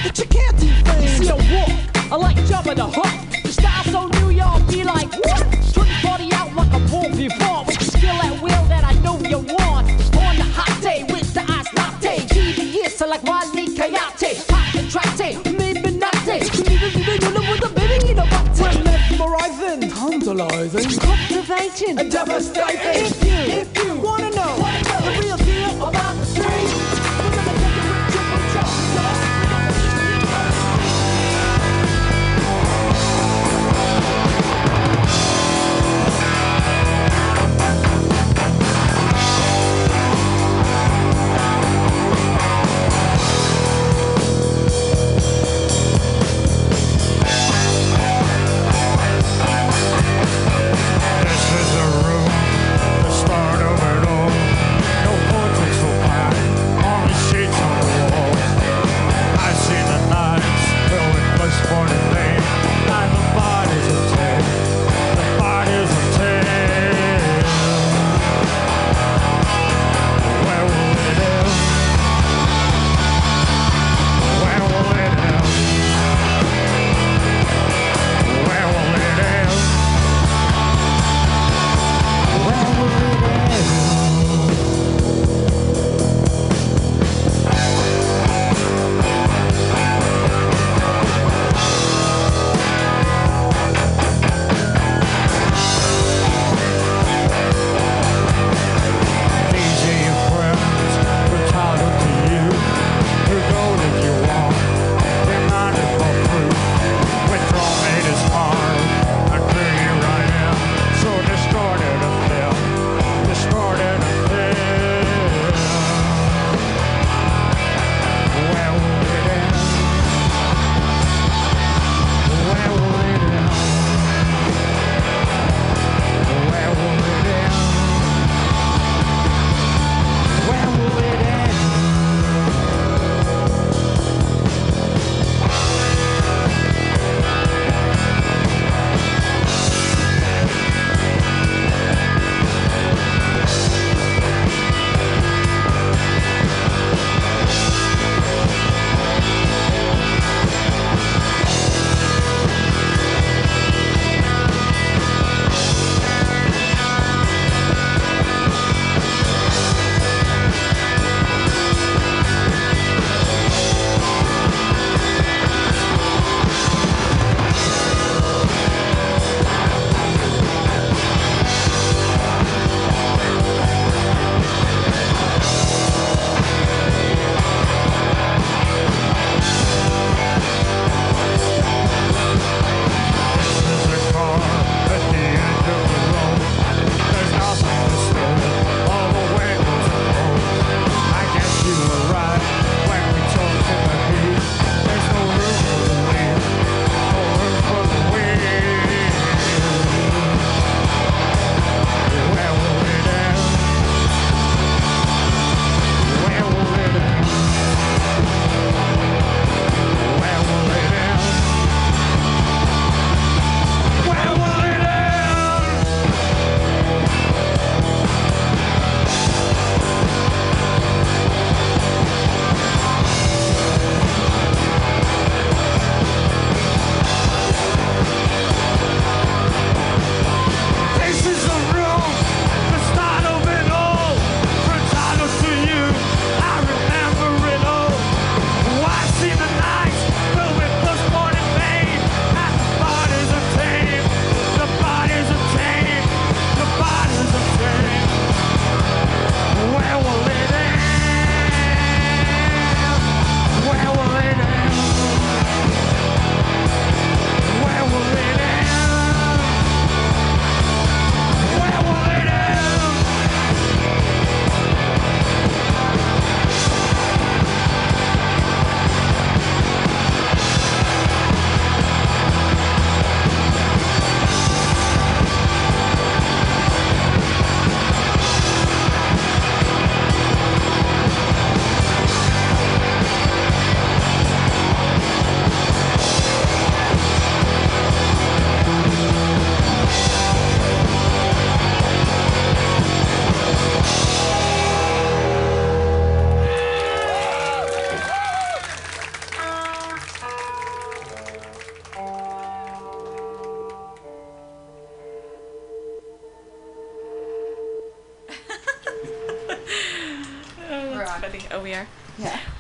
devastating.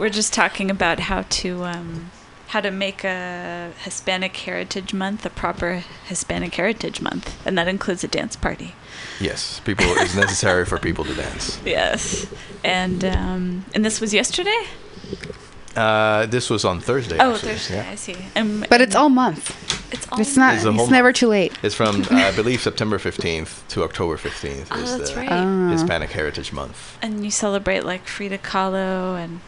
We're just talking about how to um, how to make a Hispanic Heritage Month a proper Hispanic Heritage Month, and that includes a dance party. Yes, people. It's necessary for people to dance. Yes, and um, and this was yesterday. Uh, this was on Thursday. Oh, actually, Thursday. yeah. I see. And, But it's all month. it's all. It's not. It's It's, a never month. too late. It's from uh, I believe September 15th to October 15th Oh, is that's the right. Uh, Hispanic Heritage Month. and you celebrate like Frida Kahlo and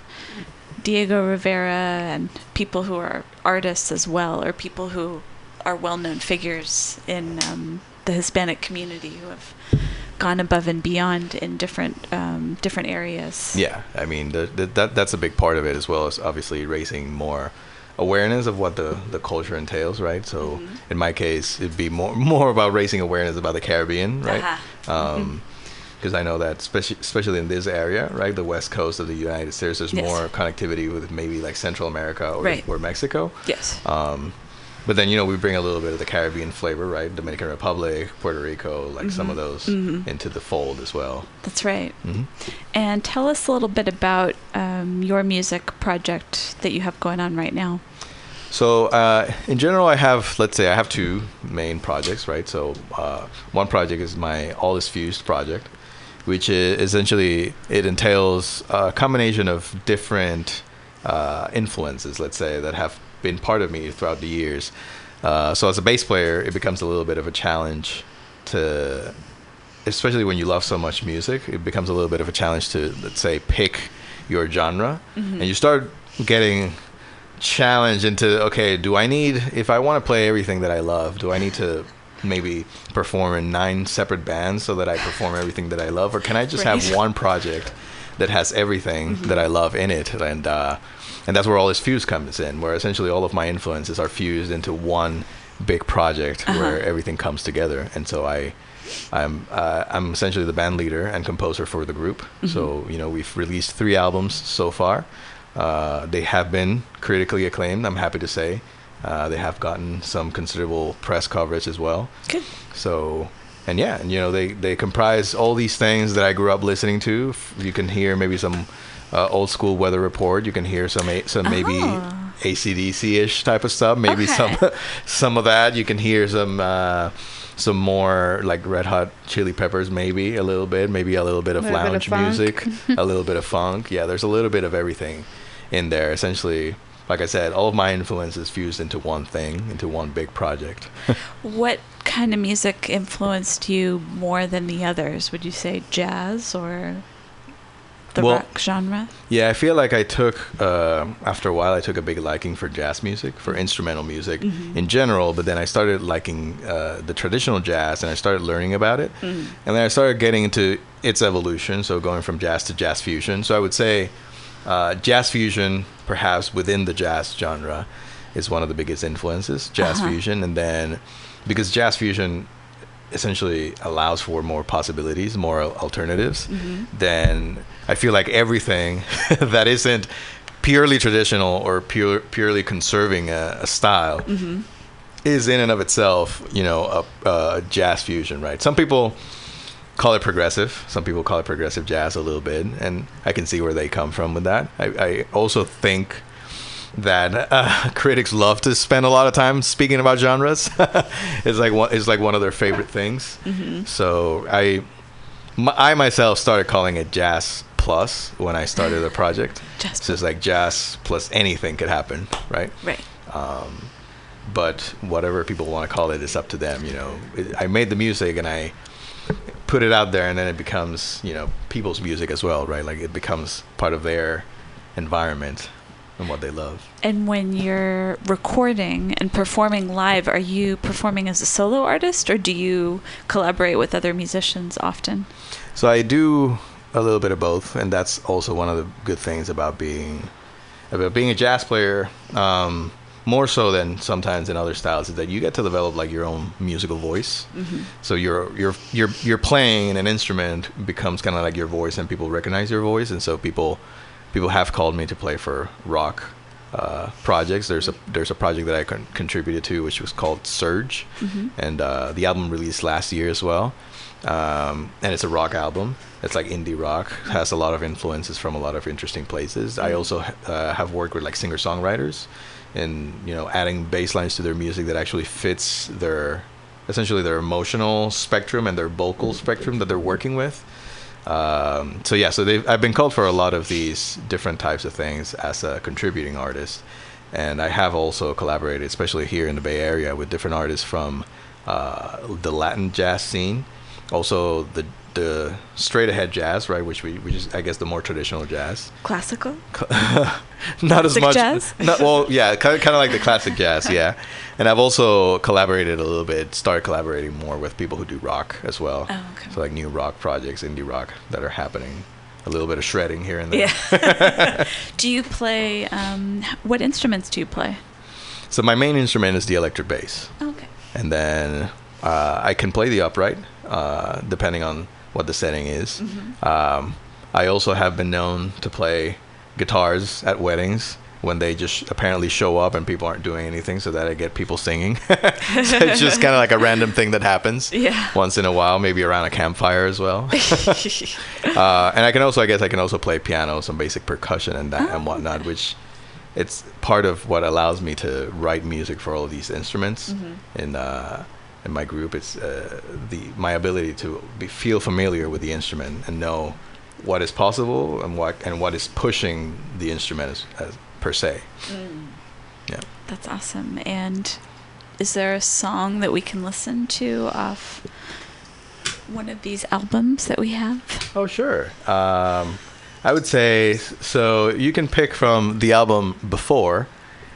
Diego Rivera and people who are artists as well, or people who are well-known figures in um, the Hispanic community who have gone above and beyond in different um, different areas. Yeah, I mean the, the, that that's a big part of it as well as obviously raising more awareness of what the, the culture entails, right? So Mm-hmm. in my case, it'd be more more about raising awareness about the Caribbean, right? Uh-huh. Um, because I know that especially especially in this area, right, the west coast of the United States, there's Yes. more connectivity with maybe like Central America or, Right. or Mexico. Yes. Um, but then you know we bring a little bit of the Caribbean flavor, right? Dominican Republic, Puerto Rico, like some of those into the fold as well. That's right. Mhm. And tell us a little bit about um, your music project that you have going on right now. So uh, in general, I have let's say I have two main projects, right? So uh, one project is my All Is Fused project, which essentially it entails a combination of different uh, influences, let's say, that have been part of me throughout the years. Uh, so as a bass player, it becomes a little bit of a challenge to, especially when you love so much music, it becomes a little bit of a challenge to let's say pick your genre, and you start getting challenge into okay do i need if i want to play everything that i love do i need to maybe perform in nine separate bands so that i perform everything that i love? Or can i just have one project that has everything that i love in it? And uh and that's where all this fuse comes in where essentially all of my influences are fused into one big project where everything comes together. And so i I'm uh, I'm essentially the band leader and composer for the group. So you know we've released three albums so far. Uh, they have been critically acclaimed. I'm happy to say uh, they have gotten some considerable press coverage as well. Good. So and yeah, and you know they they comprise all these things that I grew up listening to. You can hear maybe some uh, old school weather report. You can hear some a- some maybe Oh. ACDC ish type of stuff. Maybe Okay. some some of that. You can hear some uh, some more like Red Hot Chili Peppers, maybe a little bit, maybe a little bit of Little bit of lounge music, a little bit of funk. Yeah, there's a little bit of everything in there. Essentially, like I said, all of my influences fused into one thing, into one big project. What kind of music influenced you more than the others? Would you say jazz or the Well- rock genre? Yeah, I feel like I took uh, after a while I took a big liking for jazz music, for instrumental music in general. But then I started liking uh, the traditional jazz, and I started learning about it, and then I started getting into its evolution. So going from jazz to jazz fusion. So I would say uh, jazz fusion, perhaps within the jazz genre, is one of the biggest influences. Jazz Uh-huh. fusion, and then because jazz fusion essentially allows for more possibilities, more al- alternatives, then I feel like everything that isn't purely traditional or pure, purely conserving a, a style is in and of itself, you know, a, a jazz fusion, right? Some people call it progressive. Some people call it progressive jazz a little bit, and I can see where they come from with that. I, I also think that uh, critics love to spend a lot of time speaking about genres. it's like one, it's like one of their favorite things. So I, my, I myself started calling it jazz plus when I started the project. Jazz so it's like jazz plus anything could happen, right? Right. Um, but whatever people want to call it it is up to them you know It- i made the music and i put it out there and then it becomes you know people's music as well right? Like it becomes part of their environment and what they love. And when you're recording and performing live, are you performing as a solo artist or do you collaborate with other musicians often? so i do a little bit of both and that's also one of the good things about being about being a jazz player. Um, more so than sometimes in other styles is that you get to develop like your own musical voice so your your your your playing an instrument becomes kind of like your voice and people recognize your voice and so people people have called me to play for rock uh, projects. There's a there's a project that I con- contributed to, which was called Surge, and uh, the album released last year as well. Um, and it's a rock album. It's like indie rock. Has a lot of influences from a lot of interesting places. I also uh, have worked with like singer songwriters, and you know, adding bass lines to their music that actually fits their essentially their emotional spectrum and their vocal spectrum that they're working with. Um, so yeah, so they've, I've been called for a lot of these different types of things as a contributing artist, and I have also collaborated, especially here in the Bay Area, with different artists from uh, the Latin jazz scene, also the the straight ahead jazz, right, which we which is I guess the more traditional jazz. Classical? not as Classic much. jazz? Not, well, yeah, kind of, kind of like the classic jazz, yeah. And I've also collaborated a little bit, started collaborating more with people who do rock as well. Oh, okay. So like new rock projects, indie rock that are happening. A little bit of shredding here and there. Yeah. do you play, um, what instruments do you play? So my main instrument is the electric bass, Okay. and then uh, I can play the upright, uh, depending on what the setting is. Mm-hmm. Um, I also have been known to play guitars at weddings when they just apparently show up and people aren't doing anything, so that I get people singing. so it's just kind of like a random thing that happens Yeah. once in a while, maybe around a campfire as well. uh, and I can also, I guess, I can also play piano, some basic percussion and that and whatnot, which it's part of what allows me to write music for all of these instruments in uh, in my group. It's uh, the my ability to be, feel familiar with the instrument and know what is possible and what and what is pushing the instrument as, as per se. Yeah. That's awesome. And is there a song that we can listen to off one of these albums that we have? Oh, sure. Um, I would say so. You can pick from the album before,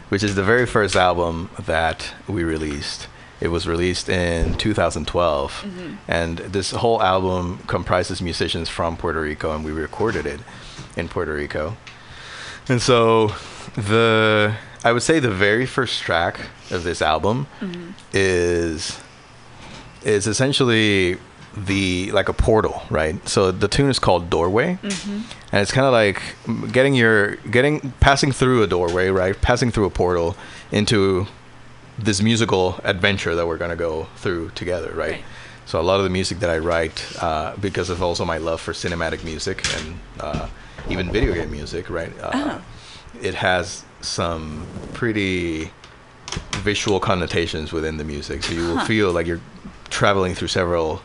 which is the very first album that we released. It was released in 2012, mm-hmm. and this whole album comprises musicians from Puerto Rico, and we recorded it in Puerto Rico. And so, the I would say the very first track of this album mm-hmm. is is essentially the like a portal, right? So the tune is called Doorway, mm-hmm. and it's kind of like getting your getting passing through a doorway, right? Passing through a portal into this musical adventure that we're gonna go through together, right? Right. So a lot of the music that I write, uh, because of also my love for cinematic music and uh, even video game music, right? Uh, It has some pretty visual connotations within the music. So you will feel like you're traveling through several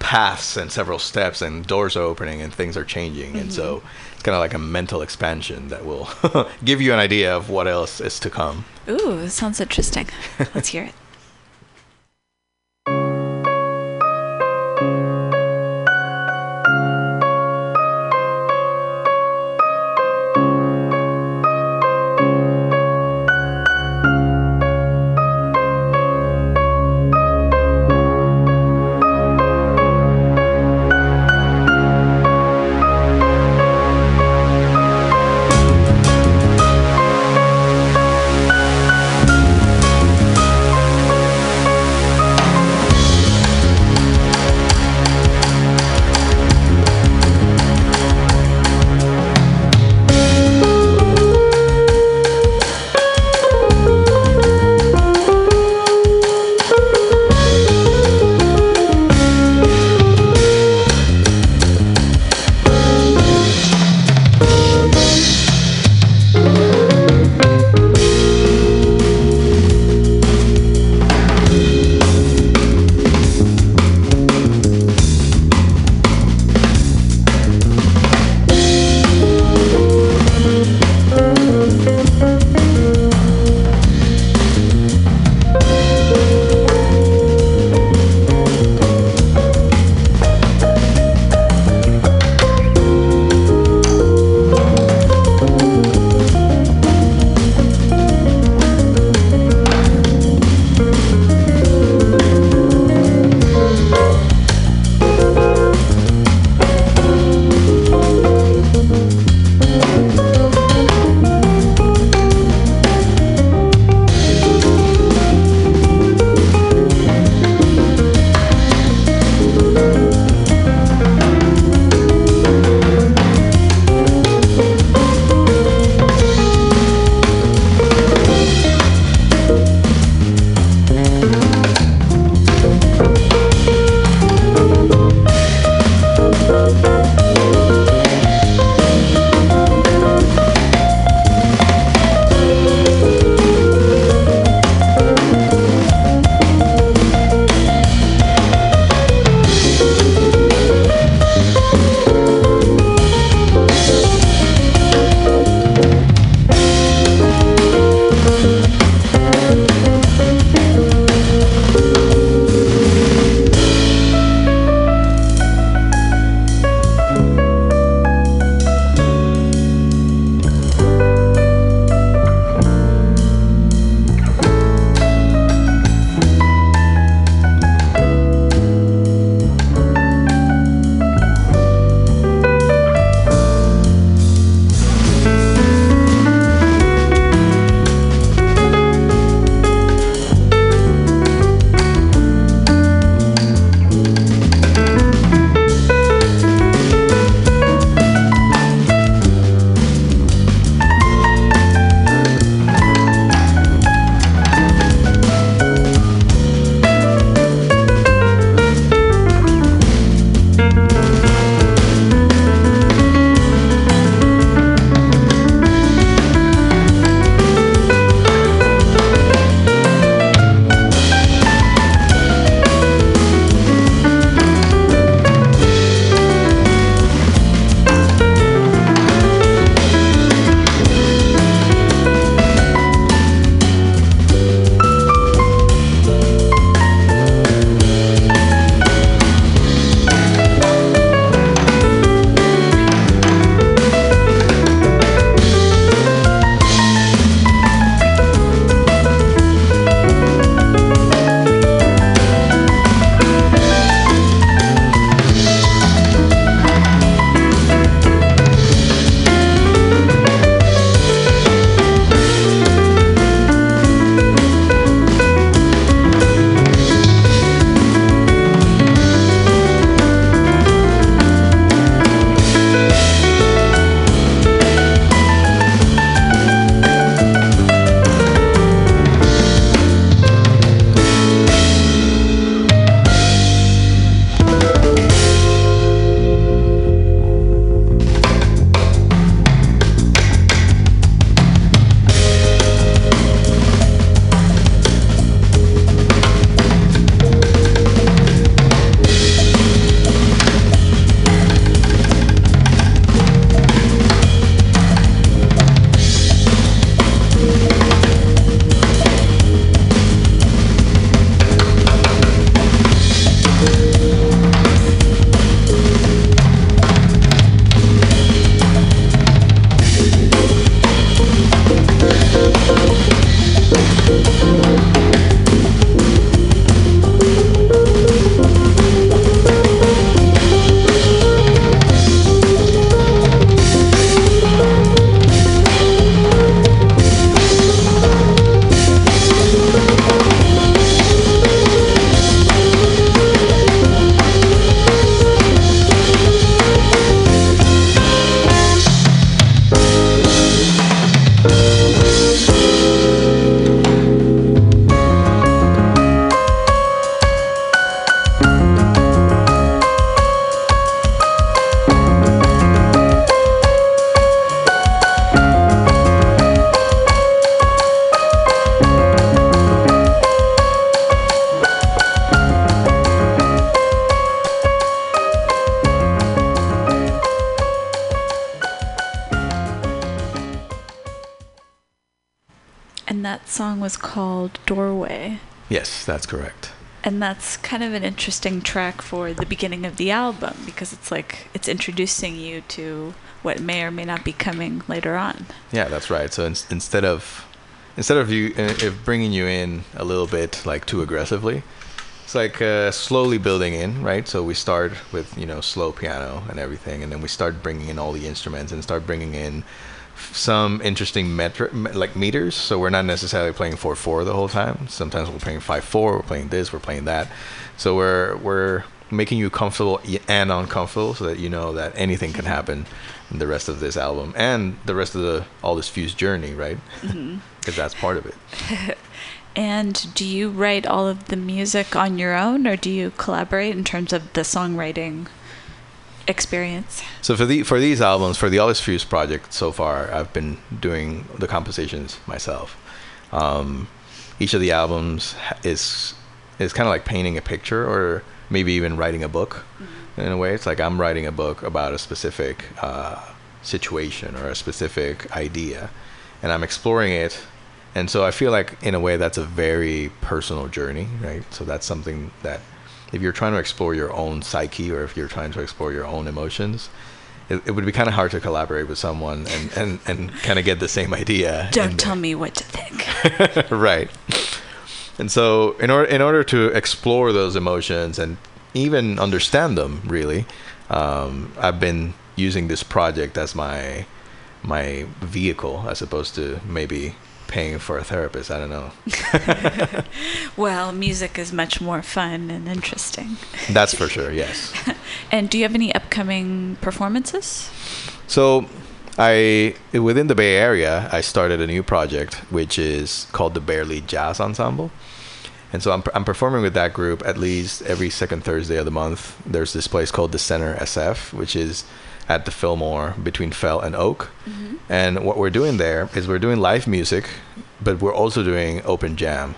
paths and several steps, and doors are opening and things are changing. And so it's kind of like a mental expansion that will give you an idea of what else is to come. Ooh, sounds interesting. Let's hear it. Yes, that's correct. And that's kind of an interesting track for the beginning of the album because it's like it's introducing you to what may or may not be coming later on. Yeah, that's right. So in, instead of instead of you uh, if bringing you in a little bit like too aggressively, it's like uh, slowly building in, right? So we start with you know slow piano and everything, and then we start bringing in all the instruments and start bringing in some interesting metric like meters. So we're not necessarily playing four four the whole time. Sometimes we're playing five four. We're playing this. We're playing that. So we're we're making you comfortable and uncomfortable, so that you know that anything can happen in the rest of this album and the rest of the all this fused journey, right? Mm-hmm. Because that's part of it. And do you write all of the music on your own or do you collaborate in terms of the songwriting experience? So for the for these albums, for the All Is Fused project so far, I've been doing the compositions myself. Um, each of the albums is is kind of like painting a picture, or maybe even writing a book. In a way, it's like I'm writing a book about a specific uh, situation or a specific idea, and I'm exploring it. And so I feel like, in a way, that's a very personal journey, right? So that's something that if you're trying to explore your own psyche or if you're trying to explore your own emotions, it, it would be kind of hard to collaborate with someone and, and, and kind of get the same idea. Don't tell me what to think. right. And so, in order in order to explore those emotions and even understand them, really, um, I've been using this project as my my vehicle, as opposed to maybe paying for a therapist. I don't know. well, music is much more fun and interesting. That's for sure. Yes. And do you have any upcoming performances? So, I within the Bay Area, I started a new project which is called the Barely Jazz Ensemble, and so I'm I'm performing with that group at least every second Thursday of the month. There's this place called the Center SF, which is at the Fillmore between Fell and Oak, and what we're doing there is we're doing live music, but we're also doing open jam,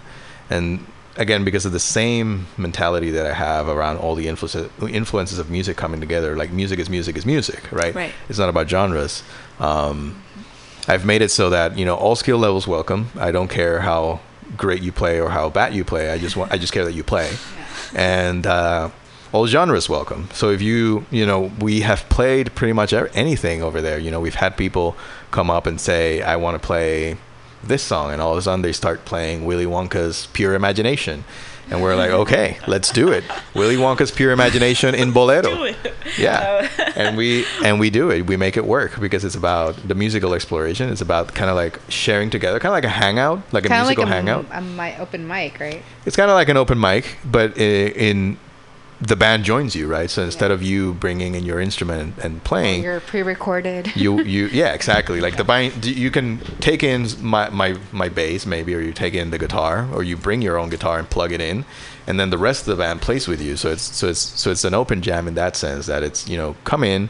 and again because of the same mentality that I have around all the influences influences of music coming together. Like music is music is music, right? Right. It's not about genres. Um, I've made it so that you know all skill levels welcome. I don't care how great you play or how bad you play. I just want I just care that you play, and uh, all genres welcome. So if you you know we have played pretty much anything over there. You know we've had people come up and say I want to play this song, and all of a sudden they start playing Willy Wonka's Pure Imagination. And we're like, okay, let's do it. Willy Wonka's Pure Imagination in Bolero. Yeah, oh. and we and we do it. We make it work because it's about the musical exploration. It's about kind of like sharing together, kind of like a hangout, like a Kind of like musical a, hangout. a mi- open mic, right? It's kind of like an open mic, but in, in the band joins you, right? So instead of you bringing in your instrument and playing, You're pre-recorded. you you yeah exactly like the bind you can take in my my my bass maybe or you take in the guitar or you bring your own guitar and plug it in and then the rest of the band plays with you so it's so it's so it's an open jam in that sense that it's you know come in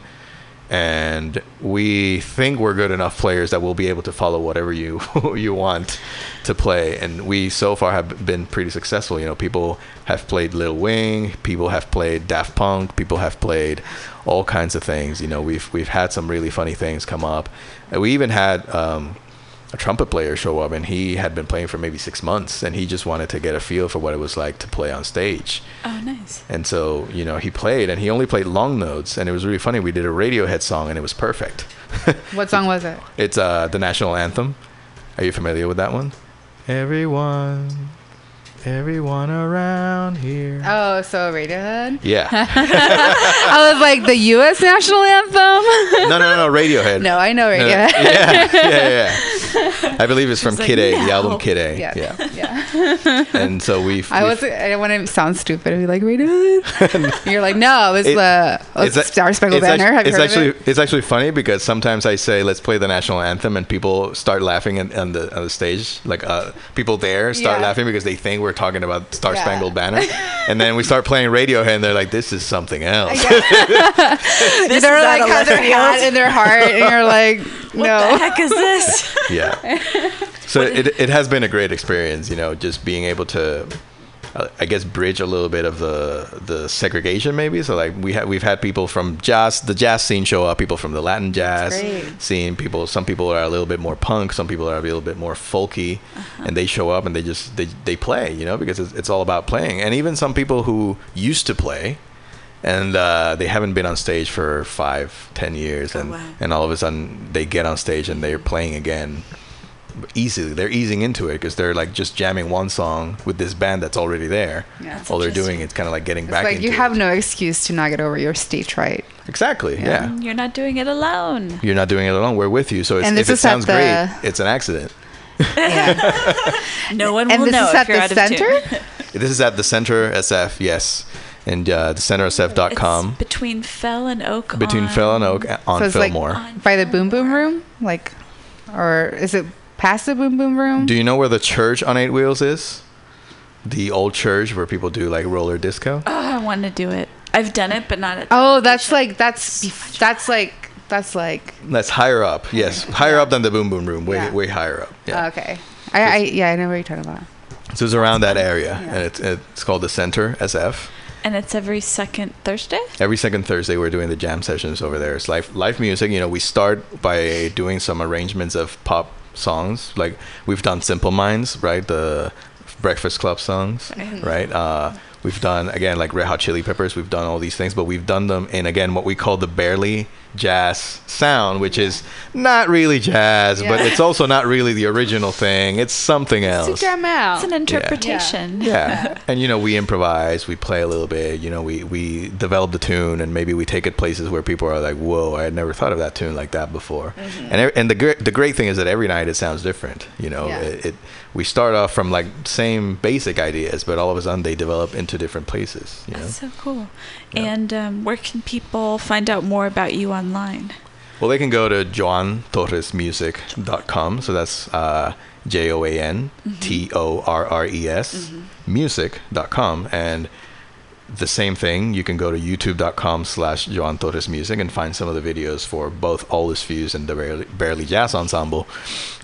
and we think we're good enough players that we'll be able to follow whatever you you want to play. And we so far have been pretty successful. You know people have played Lil Wing people have played Daft Punk people have played all kinds of things. You know we've we've had some really funny things come up. And we even had um, a trumpet player show up and he had been playing for maybe six months and he just wanted to get a feel for what it was like to play on stage Oh, nice. and so, you know, he played and he only played long notes. And it was really funny. We did a Radiohead song and it was perfect. What song was it? it's uh, the national anthem. Are you familiar with that one? Everyone, everyone around here. Oh, so Radiohead. Yeah. I was like the U.S. national anthem. no, no, no, Radiohead. no, I know Radiohead. yeah, yeah, yeah. I believe it's from She's like, Kid A, the album Kid A. Yeah, Yeah. yeah. And so we've. I was. I didn't want to sound stupid. I'd be like Radiohead. You're like, no, it's It- the oh, a- Star Spangled it's Banner. actu- Have you it's heard actually of it? it's actually funny because sometimes I say let's play the national anthem and people start laughing on, on the on the stage like uh, people there start Yeah. laughing because they think we're talking about Star Yeah. Spangled Banner. And then we start playing Radiohead and they're like this is something else. They're is like out of have their left hat in their heart, and you're like, "No, What the heck is this? yeah. So it, it has been a great experience you know just being able to I guess bridge a little bit of the the segregation maybe. So like we have we've had people from jazz the jazz scene show up, people from the Latin jazz scene. People some people are a little bit more punk, some people are a little bit more folky, and they show up and they just they they play, you know, because it's, it's all about playing. And even some people who used to play. And uh, they haven't been on stage for five, ten years, and wow. and all of a sudden they get on stage and they're playing again easily. They're easing into it because they're like just jamming one song with this band that's already there. Yeah. That's All they're doing is kind of like getting It's back like into you have it. no excuse to not get over your stage fright. exactly. Yeah. You're not doing it alone. You're not doing it alone. We're with you. So it's, if this it is at sounds the- great, it's an accident. Yeah. No one and will this know is if at you're the out of center. tune. This is at the Center SF, yes, and uh, the It's centersf.com between Fell and Oak. between on, Fell and Oak uh, on so it's like Fillmore. by the Boom Boom Room, like, or is it past the Boom Boom Room? Do you know where the church on Eight Wheels is? The old church where people do like roller disco. Oh, I want to do it. I've done it, but not at. oh, that's like that's that's like that's like That's higher up. Yes, higher up than the Boom Boom Room. Way Yeah. way higher up. Yeah. Oh, okay. I, I yeah I know what you're talking about. So it's around that area, and it's it's called the Center SF. And it's every second Thursday. Every second Thursday, we're doing the jam sessions over there. It's live live music. You know, we start by doing some arrangements of pop songs. Like we've done Simple Minds, right? The Breakfast Club songs, right? Uh, we've done again like Red Hot Chili Peppers. We've done all these things, but we've done them in again what we call the barely jazz sound, which is not really jazz, but it's also not really the original thing. It's something else. To jam out. It's an interpretation. Yeah, and you know we improvise, we play a little bit. You know we we develop the tune, and maybe we take it places where people are like, "Whoa, I had never thought of that tune like that before." Mm-hmm. And and the great the great thing is that every night it sounds different. You know, Yeah. it, it we start off from like same basic ideas, but all of a sudden they develop into different places. You know. That's so cool. Yeah. And um, where can people find out more about you online? Well, they can go to joantorresmusic.com. So that's uh, J O A N T O R R E S music.com. And the same thing, you can go to youtube.com slash Joan Torres Music and find some of the videos for both All Is Fuse and the Barely, Barely Jazz Ensemble.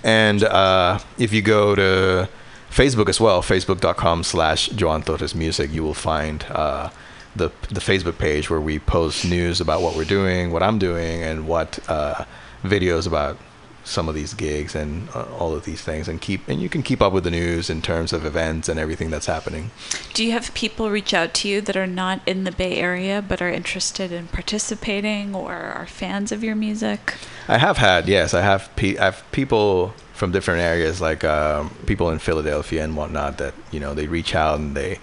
And uh, if you go to Facebook as well, facebook.com slash Joan Torres Music, you will find uh, the, the Facebook page where we post news about what we're doing, what I'm doing, and what uh, videos about some of these gigs and uh, all of these things and keep and you can keep up with the news in terms of events and everything that's happening Do you have people reach out to you that are not in the Bay Area but are interested in participating or are fans of your music? I have had, yes, I have. Pe- I have people from different areas, like um, people in Philadelphia and whatnot, that you know they reach out and they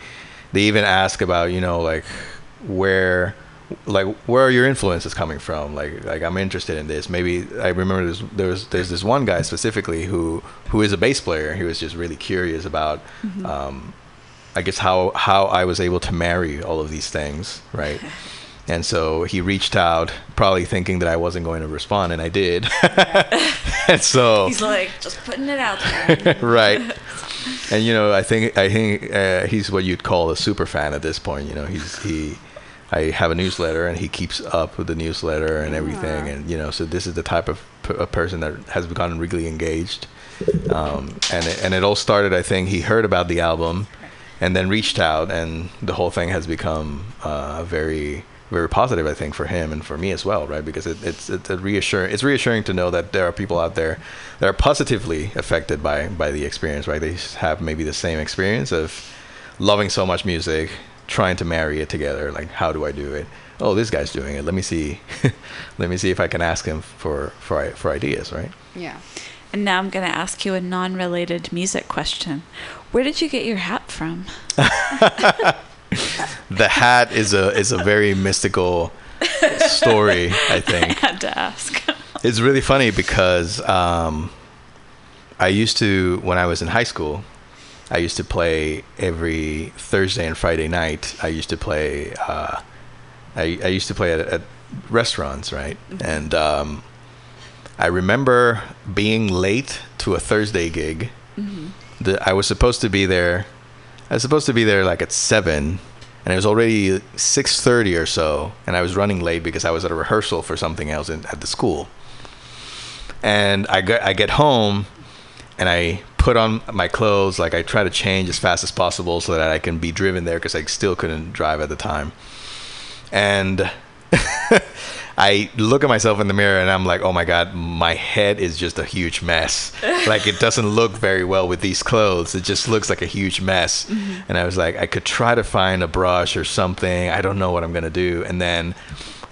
they even ask about you know like where like where are your influences coming from? Like like i'm interested in this. Maybe i remember there's there's there's this one guy specifically who who is a bass player. He was just really curious about um i guess how how i was able to marry all of these things right? And so he reached out probably thinking that i wasn't going to respond and i did. And so He's like, just putting it out there. right. And you know, I think I think uh, he's what you'd call a super fan at this point. You know, he's he. I have a newsletter, and he keeps up with the newsletter and everything. And you know, so this is the type of p- a person that has gotten really engaged. Um, and it, and it all started. I think he heard about the album, and then reached out, and the whole thing has become uh, very very positive. I think for him and for me as well, right? Because it, it's it's a reassuring. It's reassuring to know that there are people out there that are positively affected by by the experience, right? They have maybe the same experience of loving so much music, trying to marry it together. Like, how do I do it? Oh, this guy's doing it. Let me see. Let me see if I can ask him for for for ideas, right? Yeah. And now I'm going to ask you a non related music question. Where did you get your hat from? The hat is a is a very mystical story. I think. Had to ask. It's really funny because um, I used to, when I was in high school, I used to play every Thursday and Friday night. I used to play. Uh, I, I used to play at, at restaurants, right? And um, I remember being late to a Thursday gig. The, I was supposed to be there. I was supposed to be there like at seven, and it was already six thirty or so, and I was running late because I was at a rehearsal for something else in, at the school. And I get I get home, and I put put on my clothes. Like I try to change as fast as possible so that I can be driven there because I still couldn't drive at the time. And I look at myself in the mirror and I'm like, oh my god, my head is just a huge mess. like it doesn't look very well with these clothes. It just looks like a huge mess. Mm-hmm. And I was like, I could try to find a brush or something. I don't know what I'm gonna do. And then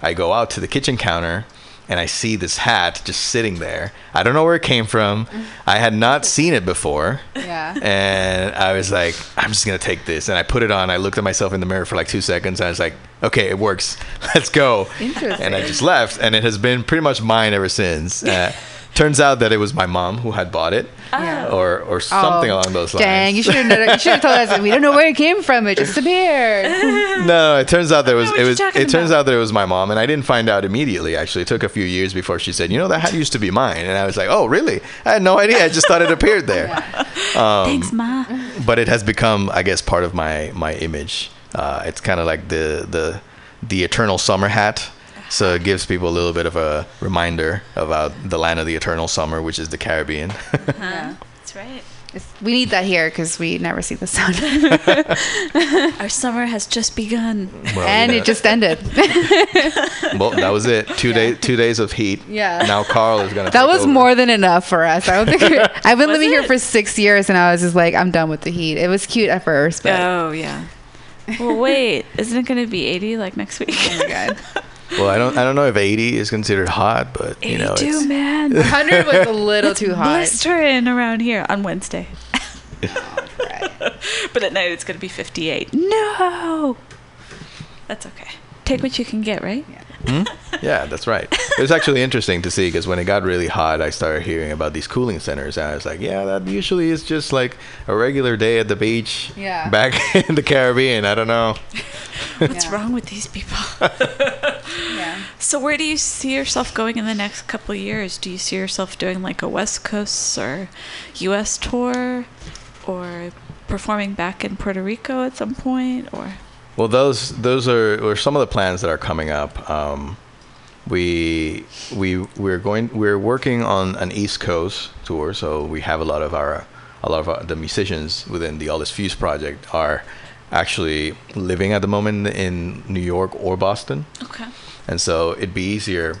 I go out to the kitchen counter and I see this hat just sitting there. I don't know where it came from. I had not seen it before. Yeah. And I was like, I'm just gonna take this. And I put it on. I looked at myself in the mirror for like two seconds. And I was like, okay, it works. Let's go. Interesting. And I just left. And it has been pretty much mine ever since. Uh, turns out that it was my mom who had bought it, Yeah. or or something Oh, along those lines. Dang, you should have you should have told us. We don't know where it came from. It just appeared. No, it turns out there was it was talking it turns about. out that it was my mom, and I didn't find out immediately. Actually, it took a few years before she said, "You know, that hat used to be mine," and I was like, "Oh, really? I had no idea. I just thought it appeared there." Um, Thanks, Ma. But it has become, I guess, part of my my image. Uh, it's kind of like the the the eternal summer hat. So it gives people a little bit of a reminder about the land of the eternal summer, which is the Caribbean. Uh-huh. That's right. It's- we need that here because we never see the sun, Our summer has just begun. Well, and you know, it just ended. well, that was it. Two days, two days of heat. Yeah. Now Carl is gonna. That take was over. more than enough for us. I don't think I've been Was living here for six years, and I was just like, I'm done with the heat. It was cute at first, but Oh yeah. Well, wait. Isn't it going to be 80 like next week? oh my god, Well, I don't I don't know if 80 is considered hot, but you know, 82, it's, man. 100 was a little too hot. Blistering around here on Wednesday. Right. But at night it's going to be 58. No. That's okay. Take what you can get, right? yeah, Hmm? that's right. It was actually interesting to see because when it got really hot, I started hearing about these cooling centers, and I was like, yeah, that usually is just like a regular day at the beach. Yeah. Back in the Caribbean, I don't know. What's Yeah. wrong with these people? Yeah. so where do you see yourself going in the next couple of years? Do you see yourself doing like a West Coast or US tour or performing back in Puerto Rico at some point or Well, those those are, are some of the plans that are coming up. Um, we we we're going we're working on an East Coast tour, so we have a lot of our a lot of our, the musicians within the All Is Fuse project are actually living at the moment in New York or Boston, Okay. and so it'd be easier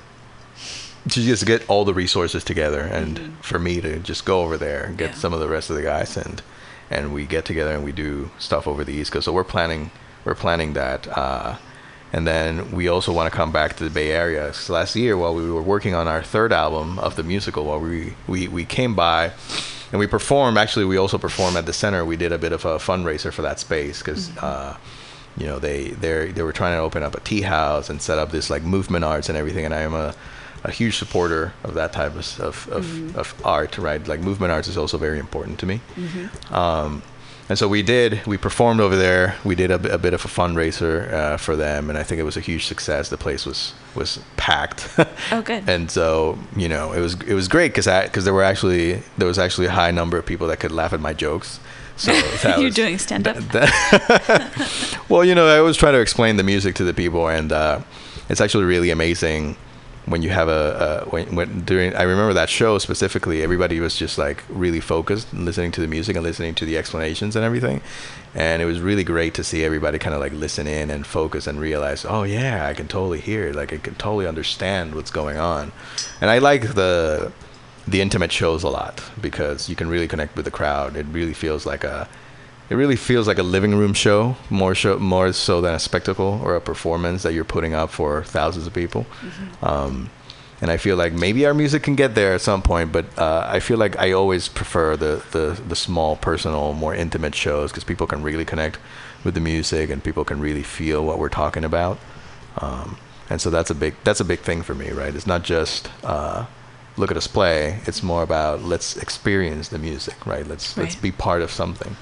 to just get all the resources together and for me to just go over there and get Yeah. some of the rest of the guys and and we get together and we do stuff over the east coast so we're planning we're planning that uh, and then we also want to come back to the bay area. So last year while we were working on our third album of the musical while we we, we came by and we performed actually we also performed at the center. We did a bit of a fundraiser for that space because uh, you know they they they were trying to open up a tea house and set up this like movement arts and everything and i am a a huge supporter of that type of of, of, of art right? Like movement arts is also very important to me. Um, and so we did we performed over there we did a, a bit of a fundraiser uh, for them and i think it was a huge success the place was was packed Oh, good. and so you know it was it was great because because there were actually there was actually a high number of people that could laugh at my jokes so You're was- doing stand up. well, you know, I always try to explain the music to the people, and uh, it's actually really amazing when you have a, a when, when during. I remember that show specifically. Everybody was just like really focused, listening to the music and listening to the explanations and everything, and it was really great to see everybody kind of like listen in and focus and realize, oh yeah, I can totally hear it. Like I can totally understand what's going on, and I like the the intimate shows a lot because you can really connect with the crowd. It really feels like a it really feels like a living room show more show more so than a spectacle or a performance that you're putting up for thousands of people um, and I feel like maybe our music can get there at some point, but uh, I feel like I always prefer the, the, the small, personal, more intimate shows because people can really connect with the music and people can really feel what we're talking about. Um, and so that's a big that's a big thing for me, right? It's not just uh, look at us play. It's more about let's experience the music, right? Let's let's be part of something.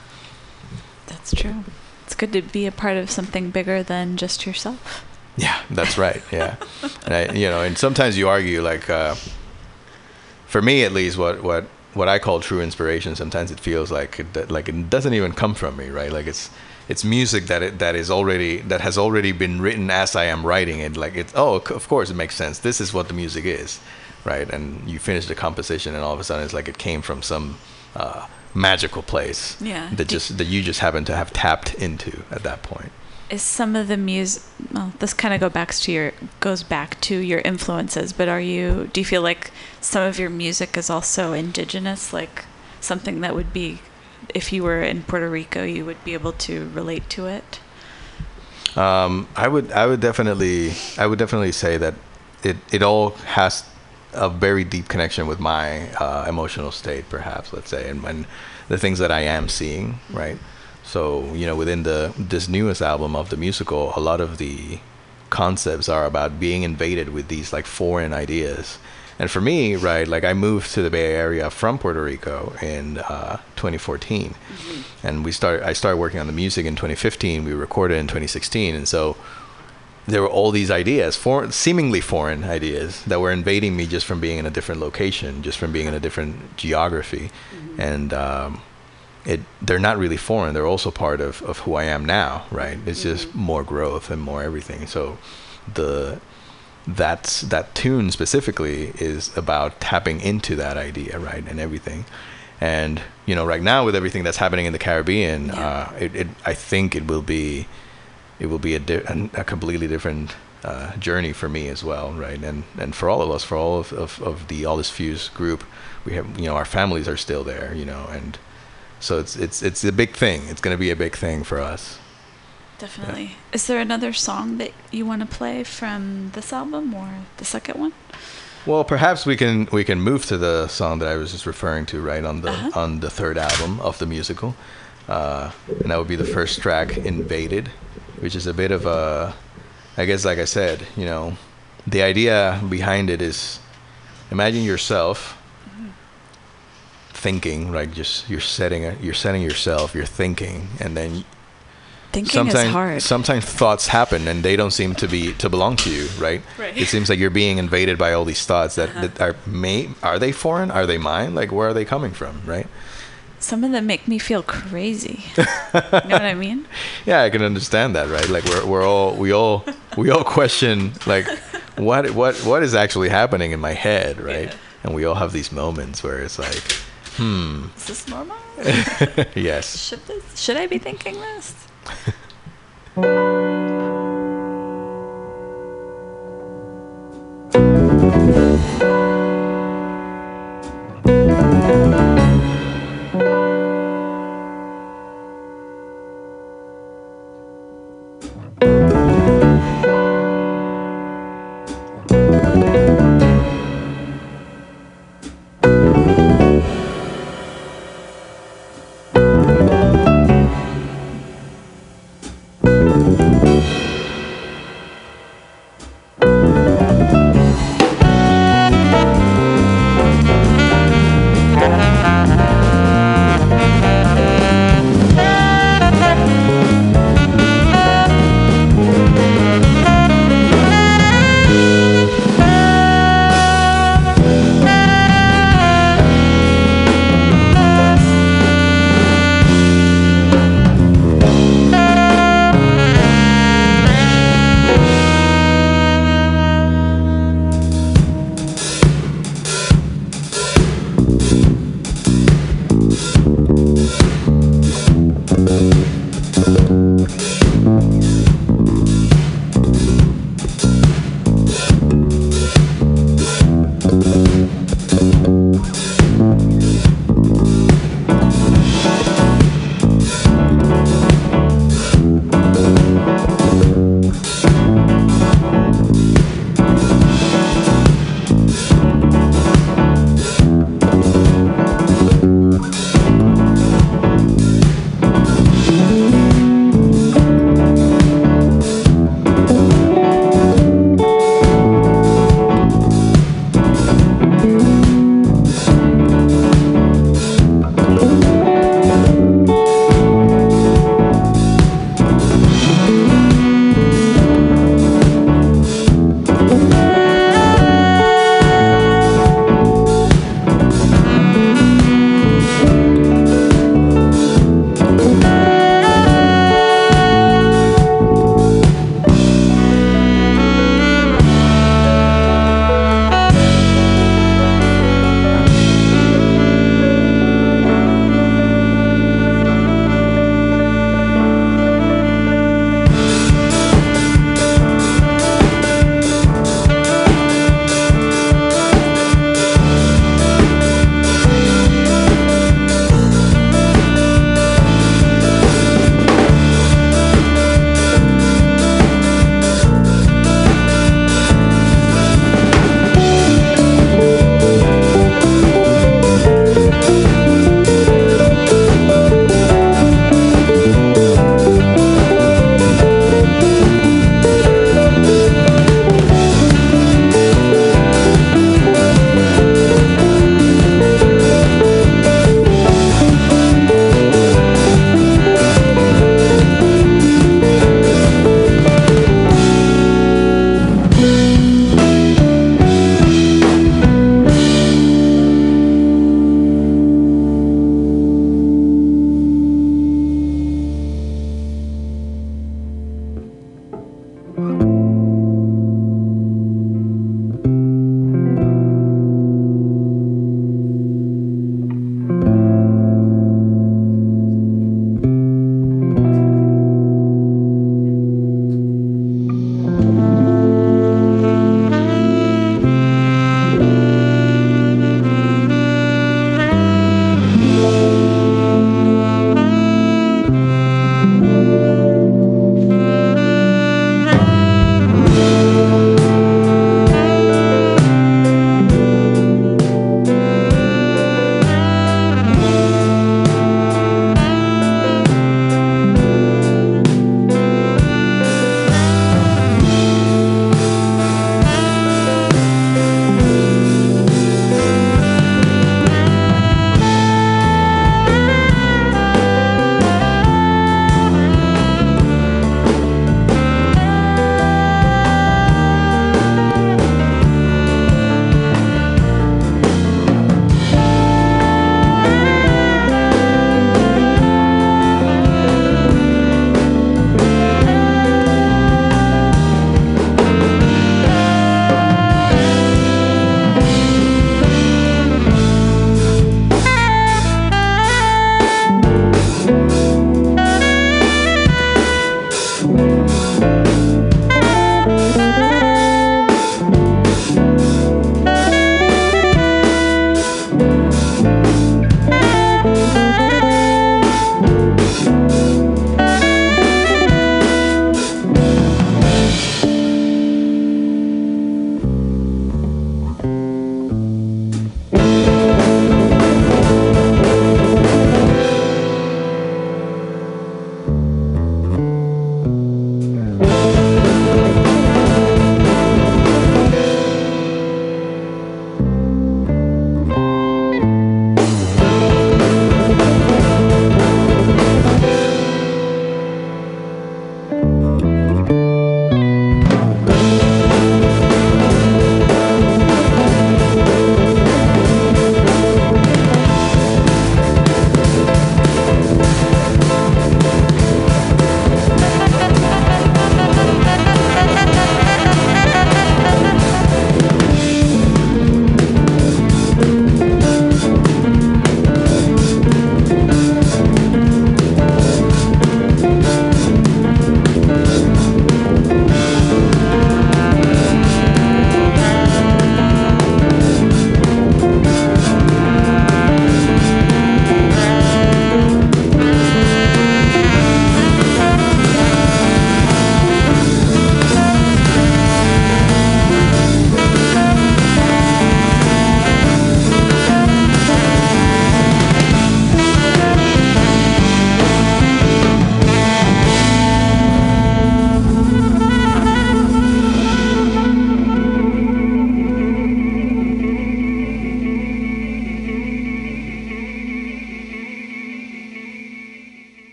That's true. It's good to be a part of something bigger than just yourself. Yeah, that's right. Yeah, and I, you know, and sometimes you argue like, uh, for me at least, what what what I call true inspiration. Sometimes it feels like it, like it doesn't even come from me, right? Like it's it's music that it that is already that has already been written as I am writing it. Like it's oh, of course it makes sense. This is what the music is, right? And you finish the composition, and all of a sudden it's like it came from some. Uh, magical place Yeah. that just that you just happen to have tapped into at that point. is some of the music well this kind of go back to your goes back to your influences but are you do you feel like some of your music is also indigenous like something that would be if you were in Puerto Rico you would be able to relate to it Um, I would I would definitely I would definitely say that it it all has a very deep connection with my uh, emotional state, perhaps let's say, and, and the things that I am seeing, right? So you know, within the this newest album of the musical, a lot of the concepts are about being invaded with these like foreign ideas. And for me, right, like I moved to the Bay Area from Puerto Rico in uh, 2014, and we started. I started working on the music in 2015. We recorded in 2016, and so there were all these ideas, foreign, seemingly foreign ideas, that were invading me just from being in a different location, just from being in a different geography, and um, it they're not really foreign. They're also part of, of who I am now, right? It's just more growth and more everything. So the that's that tune specifically is about tapping into that idea, right, and everything. And you know, right now with everything that's happening in the Caribbean, uh, it, it I think it will be it will be a, di- a completely different uh, journey for me as well, right? And and for all of us, for all of, of, of the All Is Fuse group, we have you know our families are still there, you know, and so it's it's it's a big thing. It's going to be a big thing for us. definitely is there another song that you want to play from this album or the second one Well, perhaps we can we can move to the song that I was just referring to, right on the Uh-huh. on the third album of the musical, uh, and that would be the first track, "Invaded," which is a bit of a, I guess, like I said, you know, the idea behind it is, imagine yourself thinking, right? Just you're setting a, you're setting yourself, you're thinking, and then thinking sometimes is hard. sometimes thoughts happen and they don't seem to be to belong to you right, Right. it seems like you're being invaded by all these thoughts that, that uh-huh. are may are they foreign? Are they mine? Like where are they coming from right some of them make me feel crazy. You know what I mean? Yeah i can understand that right? Like we're, we're all we all we all question like what what what is actually happening in my head right? Yeah. and we all have these moments where it's like hmm. Is this normal? Yes. Should this should I be thinking this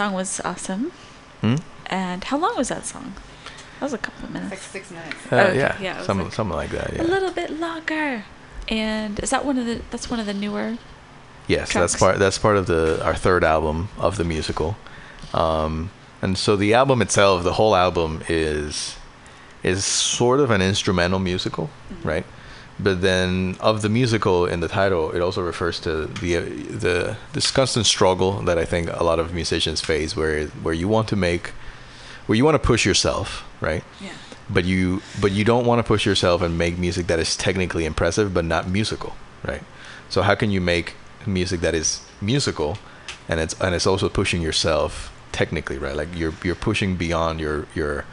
song was awesome. Hmm? And how long was that song? That was a couple of minutes. Like six minutes. Uh, Okay, yeah, yeah, it was something like- something like that. A little bit longer. And is that one of the? That's one of the newer. Yes, that's part. That's part of the our third album of the musical, um, and so the album itself, the whole album is is sort of an instrumental musical, right? But then of the musical in the title, it also refers to the uh, the this constant struggle that I think a lot of musicians face, where where you want to make, where you want to push yourself, right? Yeah. but you but you don't want to push yourself and make music that is technically impressive but not musical right so how can you make music that is musical and it's and it's also pushing yourself technically right like you're you're pushing beyond your your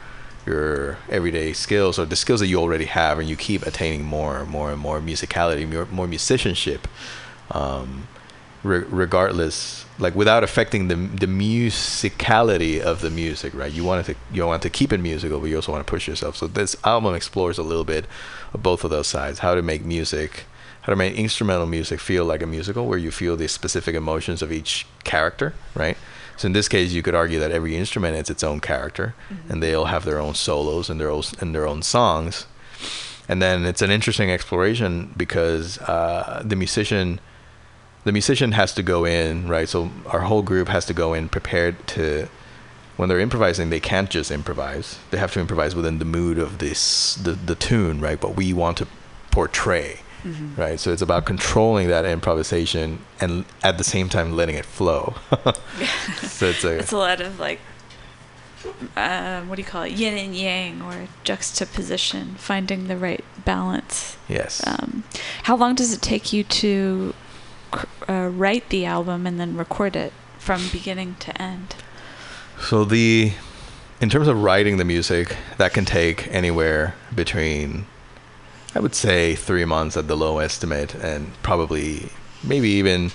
your everyday skills or the skills that you already have and you keep attaining more and more and more musicality more, more musicianship um, re- regardless like without affecting the the musicality of the music right? You want to you want to keep it musical but you also want to push yourself. So this album explores a little bit of both of those sides how to make music how to make instrumental music feel like a musical where you feel the specific emotions of each character right so in this case you could argue that every instrument has its own character and they all have their own solos and their own and their own songs. And then it's an interesting exploration because uh, the musician the musician has to go in right? So our whole group has to go in prepared to when they're improvising they can't just improvise. They have to improvise within the mood of this the, the tune right? But we want to portray right so it's about controlling that improvisation and at the same time letting it flow so it's a It's a lot of like, um, what do you call it? Yin and yang or juxtaposition, finding the right balance. yes Um, how long does it take you to cr- uh, write the album and then record it from beginning to end? So the in terms of writing the music, that can take anywhere between I would say 3 months at the low estimate and probably maybe even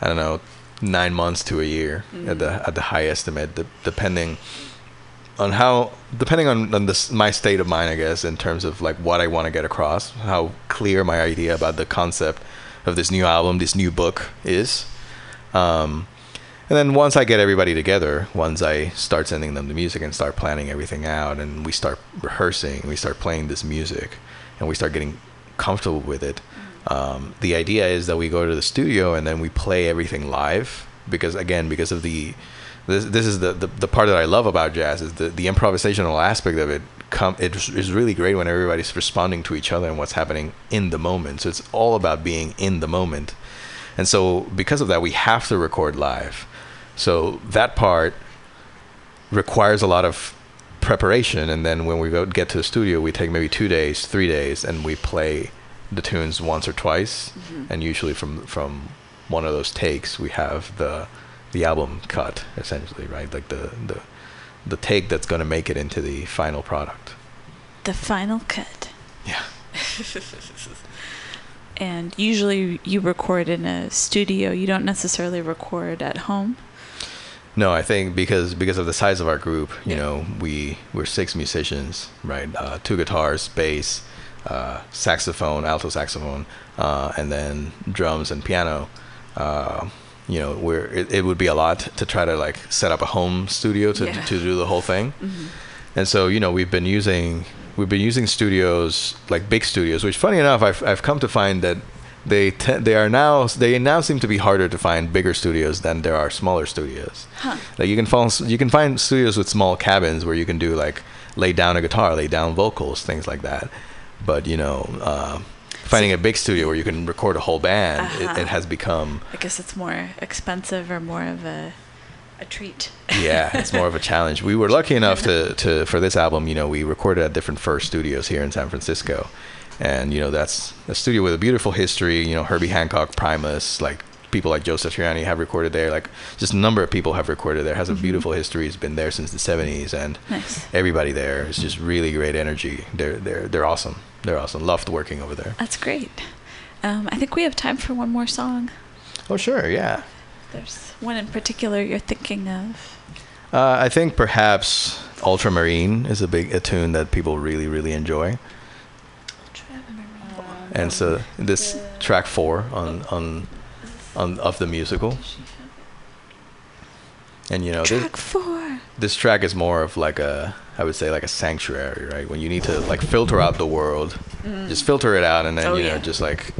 I don't know 9 months to a year at the at the high estimate de- depending on how depending on, on this my state of mind I guess in terms of like what I want to get across, how clear my idea about the concept of this new album, this new book is. Um, and then once I get everybody together, once I start sending them the music and start planning everything out, and we start rehearsing, we start playing this music, and we start getting comfortable with it. Um, the idea is that we go to the studio and then we play everything live because again because of the this, this is the, the, the part that I love about jazz is the, the improvisational aspect of it come it is really great when everybody's responding to each other and what's happening in the moment so it's all about being in the moment and so because of that we have to record live so that part requires a lot of preparation and then when we go get to the studio we take maybe two days three days and we play the tunes once or twice mm-hmm. and usually from from one of those takes we have the the album cut essentially right like the the the take that's going to make it into the final product The final cut. yeah And usually you record in a studio. You don't necessarily record at home. No, I think because because of the size of our group, you know, we we're six musicians, right? Uh, two guitars, bass, uh, saxophone, alto saxophone, uh, and then drums and piano. Uh, you know, we're it, it would be a lot to try to like set up a home studio to Yeah. to do the whole thing. And so, you know, we've been using we've been using studios like big studios, which funny enough, I've I've come to find that they te- they are now they now seem to be harder to find bigger studios than there are smaller studios. Like you can find you can find studios with small cabins where you can do like lay down a guitar, lay down vocals, things like that. But you know, uh, finding a big studio where you can record a whole band, Uh-huh. it, it has become I guess it's more expensive or more of a a treat. yeah, it's more of a challenge. We were lucky enough to, to for this album, you know, we recorded at Different Fur Studios here in San Francisco, and you know that's a studio with a beautiful history. You know, Herbie Hancock, Primus, like people like Joe Satriani have recorded there. Like just a number of people have recorded there. Has a beautiful history. It's been there since the '70s, and Nice. everybody there is just really great energy. They're they're they're awesome. They're awesome. Loved working over there. That's great. Um, I think we have time for one more song. Oh sure, yeah. There's one in particular you're thinking of. Uh, I think perhaps Ultramarine is a big a tune that people really really enjoy. And so this track four on on on of the musical And you know, this, Track four. this track is more of like a, I would say like a sanctuary, right? When you need to like filter out the world, mm-hmm. just filter it out, and then Oh, you know yeah. just like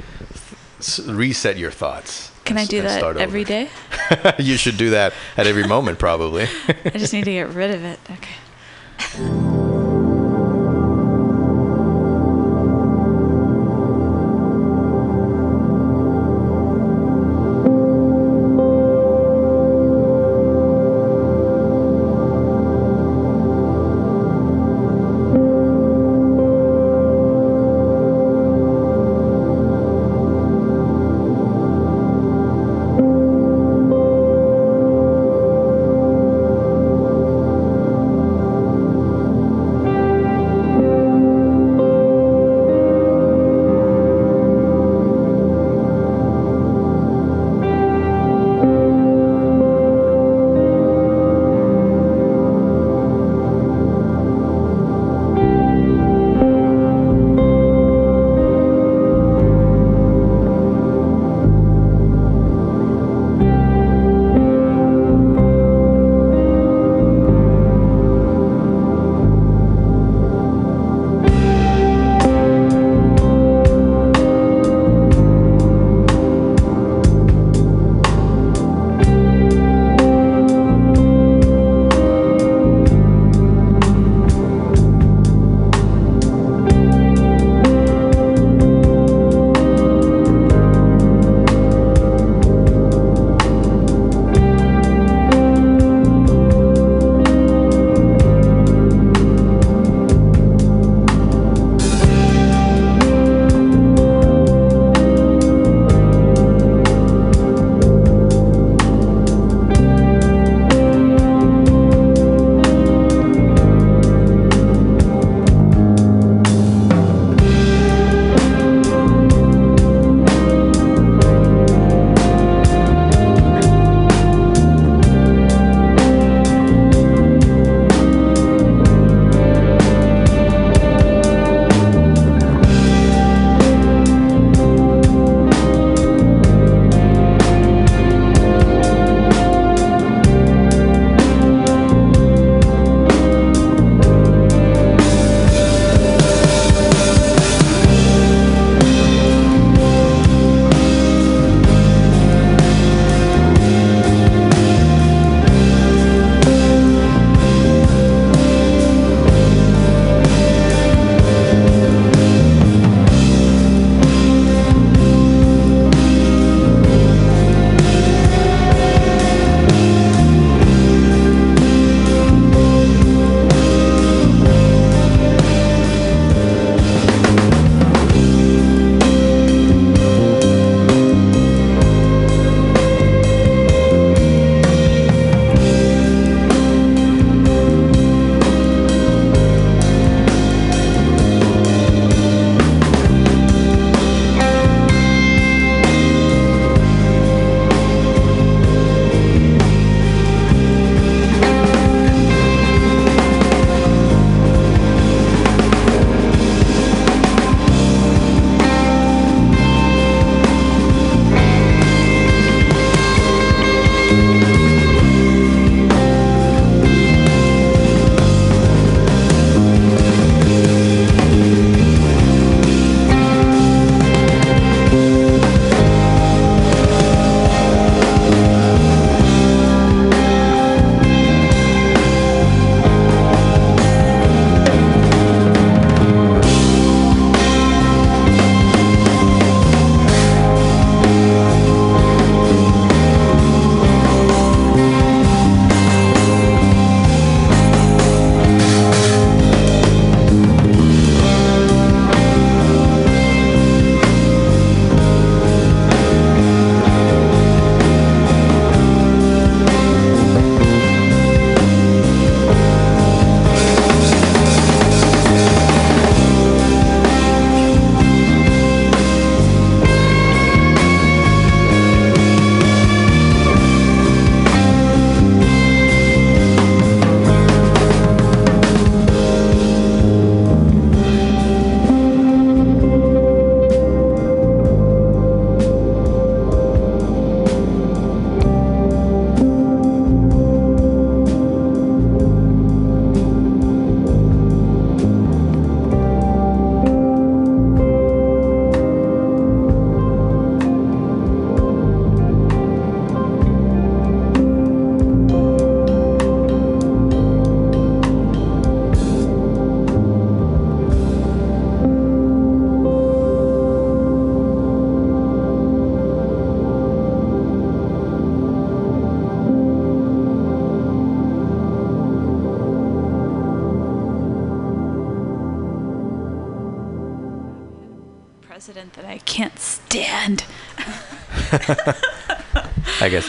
s- reset your thoughts. Can I do that every day? you should do that at every moment, probably. I just need to get rid of it. Okay.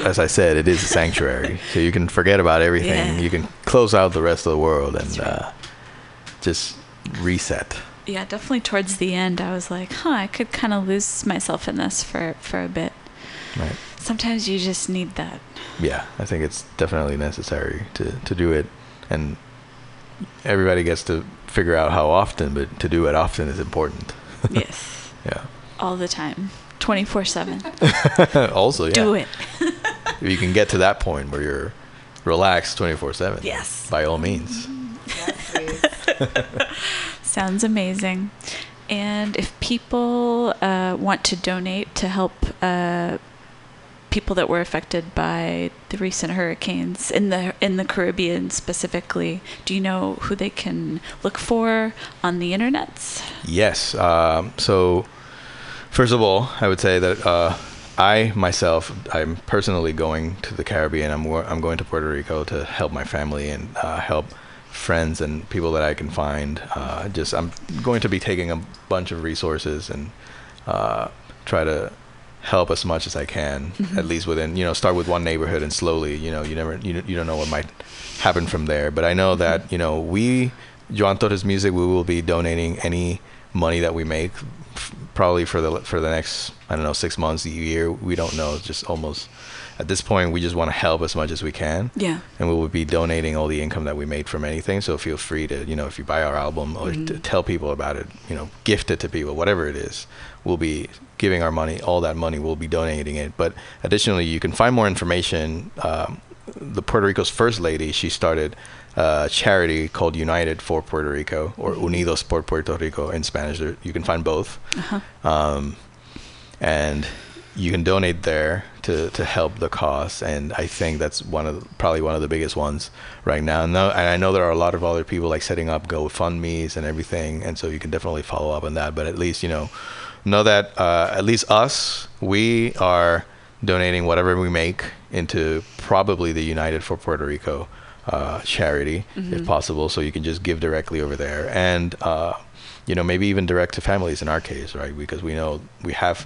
As I said, it is a sanctuary, so you can forget about everything. Yeah. You can close out the rest of the world and uh, just reset. Yeah, definitely towards the end, I was like, huh, I could kind of lose myself in this for, for a bit. Right. Sometimes you just need that. Yeah, I think it's definitely necessary to, to do it, and everybody gets to figure out how often, but to do it often is important. Yes. Yeah. All the time. 24 7. also, yeah. Do it. If you can get to that point where you're relaxed 24 7. Yes. By all means. Sounds amazing. And if people uh, want to donate to help uh, people that were affected by the recent hurricanes in the in the Caribbean specifically, do you know who they can look for on the internets? Yes. Um, so, first of all, I would say that uh, I myself, I'm personally going to the Caribbean. I'm I'm going to Puerto Rico to help my family and uh, help friends and people that I can find. Uh, just I'm going to be taking a bunch of resources and uh, try to help as much as I can, at least within you know start with one neighborhood and slowly you know you never you, you don't know what might happen from there. But I know that you know we Joan Torres Music we will be donating any money that we make probably for the for the next I don't know six months a year we don't know it's just almost at this point we just want to help as much as we can. Yeah. and we will be donating all the income that we made from anything so feel free to you know if you buy our album or to tell people about it you know gift it to people whatever it is we'll be giving our money all that money we'll be donating it. But additionally you can find more information um, the Puerto Rico's first lady she started a charity called United for Puerto Rico or Unidos por Puerto Rico in Spanish. There- you can find both. Um, and you can donate there to, to help the cause. And i think that's one of the, probably one of the biggest ones right now. No, and i know there are a lot of other people like setting up gofundme's and everything. And so you can definitely follow up on that. But at least you know know that uh, at least us we are donating whatever we make into probably the united for puerto rico uh, charity if possible so you can just give directly over there and uh, you know maybe even direct to families in our case right because we know we have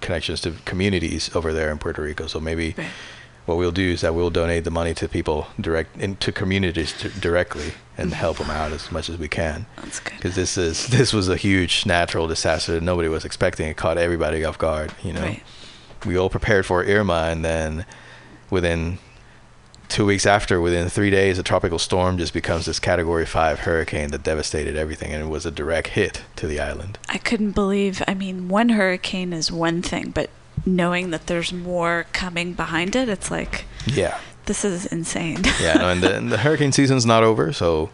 connections to communities over there in Puerto Rico. So maybe Right. what we'll do is that we'll donate the money to people direct into communities to, directly and help them out as much as we can. That's good. Because this is this was a huge natural disaster that nobody was expecting. It caught everybody off guard. You know, Right. we all prepared for Irma, and then within two weeks after, within three days, a tropical storm just becomes this Category Five hurricane that devastated everything, and it was a direct hit to the island. I couldn't believe. I mean, one hurricane is one thing, but knowing that there's more coming behind it, it's like Yeah. this is insane. yeah, no, and the, and the hurricane season's not over, so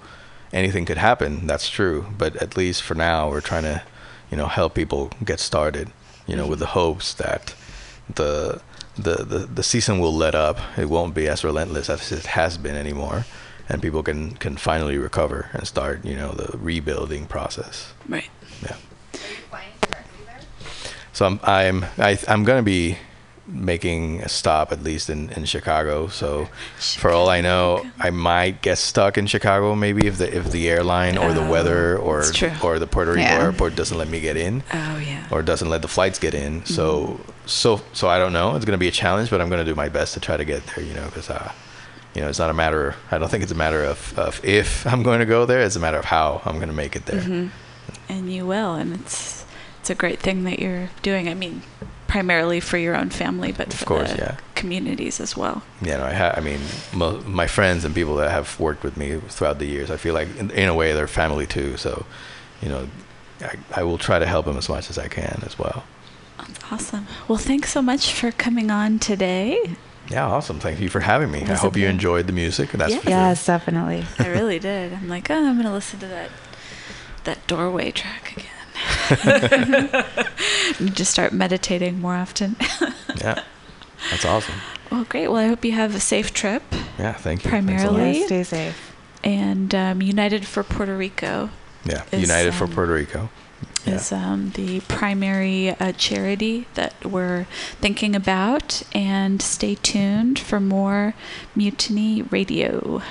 anything could happen. That's true, but at least for now, we're trying to, you know, help people get started. You know, mm-hmm. with the hopes that the the the, the season will let up. It won't be as relentless as it has been anymore, and people can can finally recover and start, you know, the rebuilding process. right. Yeah. So I'm I'm I, I'm gonna be making a stop at least in, in Chicago. So for all I know, I might get stuck in Chicago maybe if the if the airline or the Oh, weather or or the Puerto Rico Yeah. airport doesn't let me get in Oh yeah. or doesn't let the flights get in. So so so I don't know. It's gonna be a challenge, but I'm gonna do my best to try to get there. You know, because uh, you know, it's not a matter. I don't think it's a matter of, of if I'm going to go there. It's a matter of how I'm going to make it there. Mm-hmm. and you will, and it's it's a great thing that you're doing. I mean, primarily for your own family, but for course, the yeah. communities as well. Yeah, know, I ha- I mean, mo- my friends and people that have worked with me throughout the years, I feel like in, in a way they're family too. So, you know, I, I will try to help them as much as I can as well. That's awesome. Well, thanks so much for coming on today. Yeah, awesome. Thank you for having me. I hope you enjoyed the music. That's for sure. Yes, definitely. I really did. I'm like, oh, I'm gonna listen to that that doorway track again. Need to start meditating more often. Yeah, that's awesome. well, great. Well, I hope you have a safe trip. Yeah, thank you. Thanks a lot. Primarily- Yes, stay safe. And um, United for Puerto Rico Yeah, is, United for um, Puerto Rico. Yeah. is um, the primary uh, charity that we're thinking about. And stay tuned for more Mutiny Radio.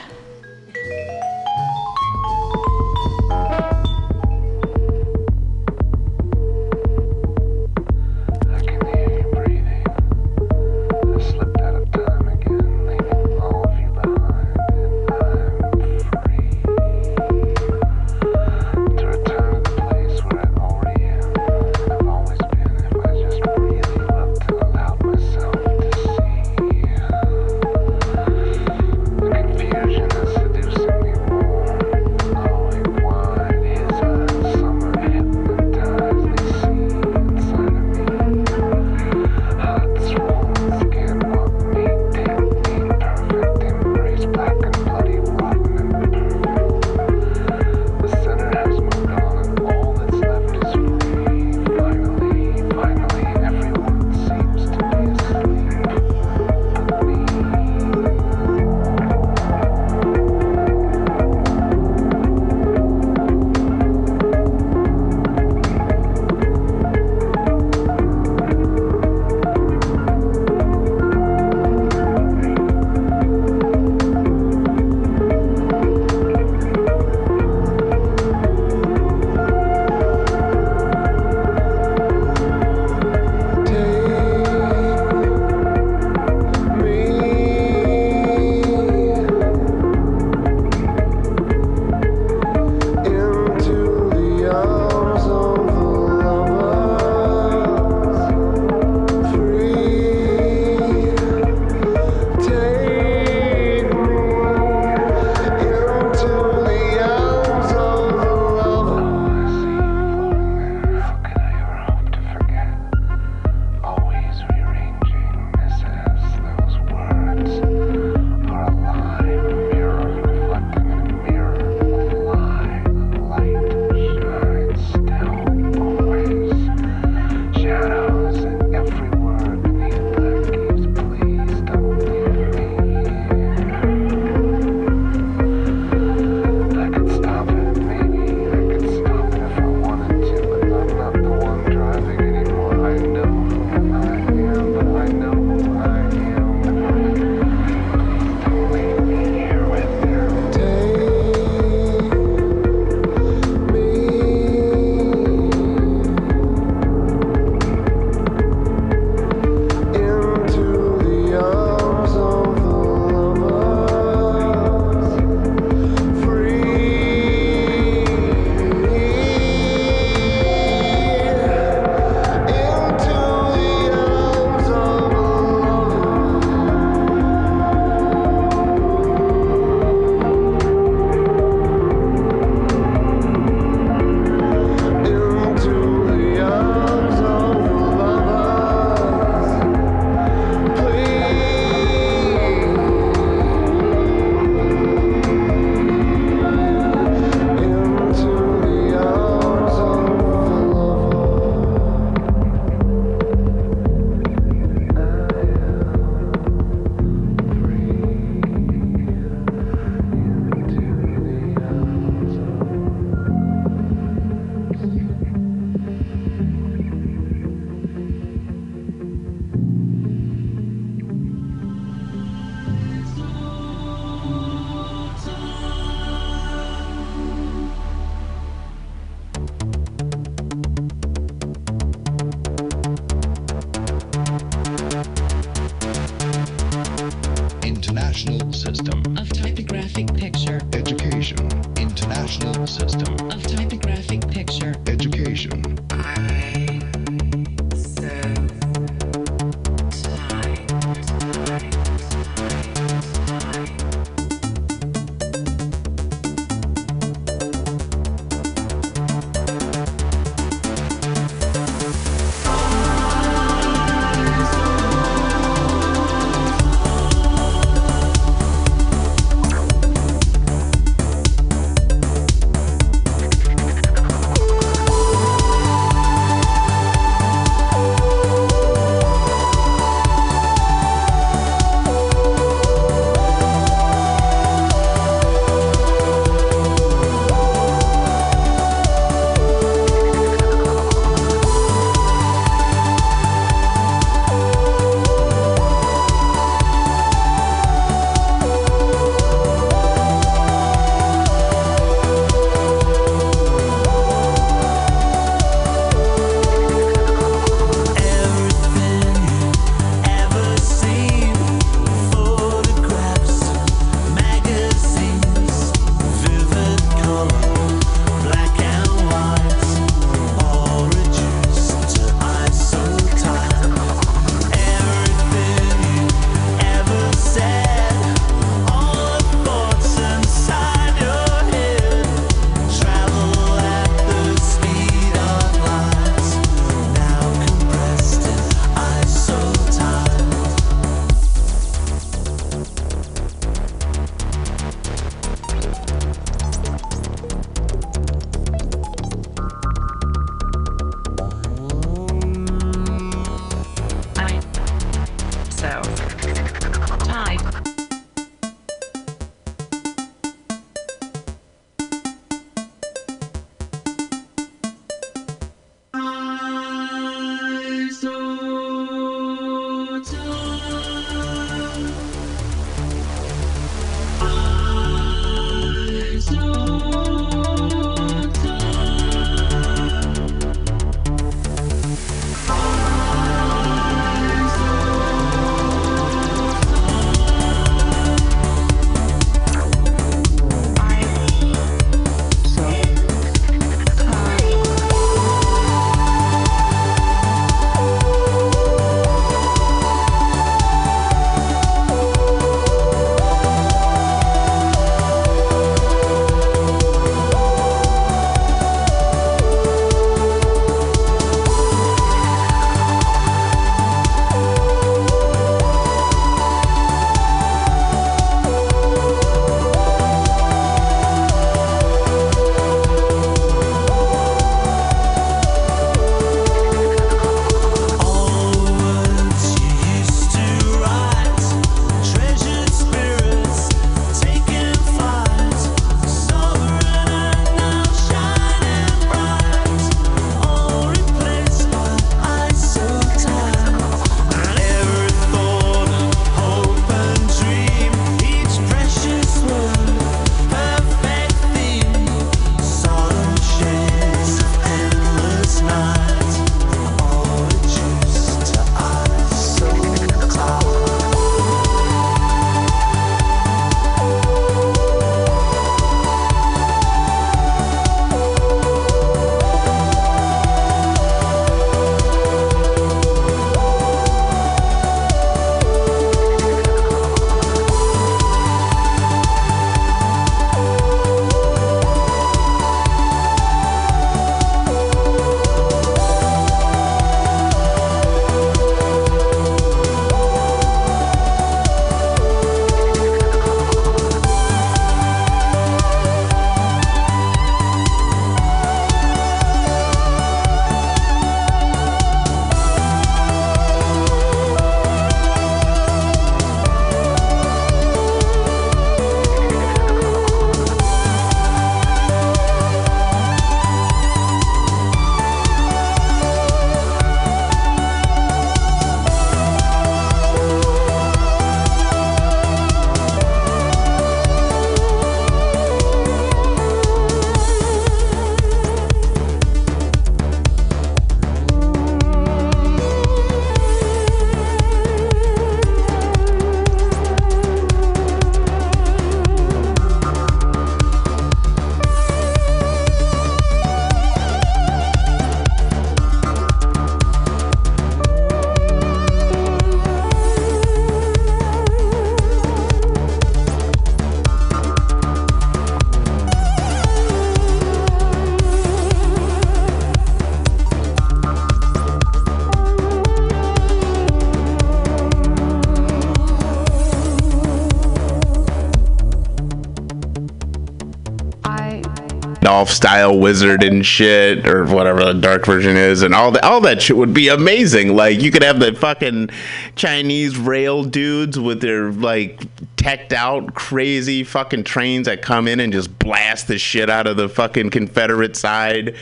Style wizard and shit, or whatever the dark version is, and all that all that shit would be amazing. Like you could have the fucking Chinese rail dudes with their like teched out crazy fucking trains that come in and just blast the shit out of the fucking Confederate side.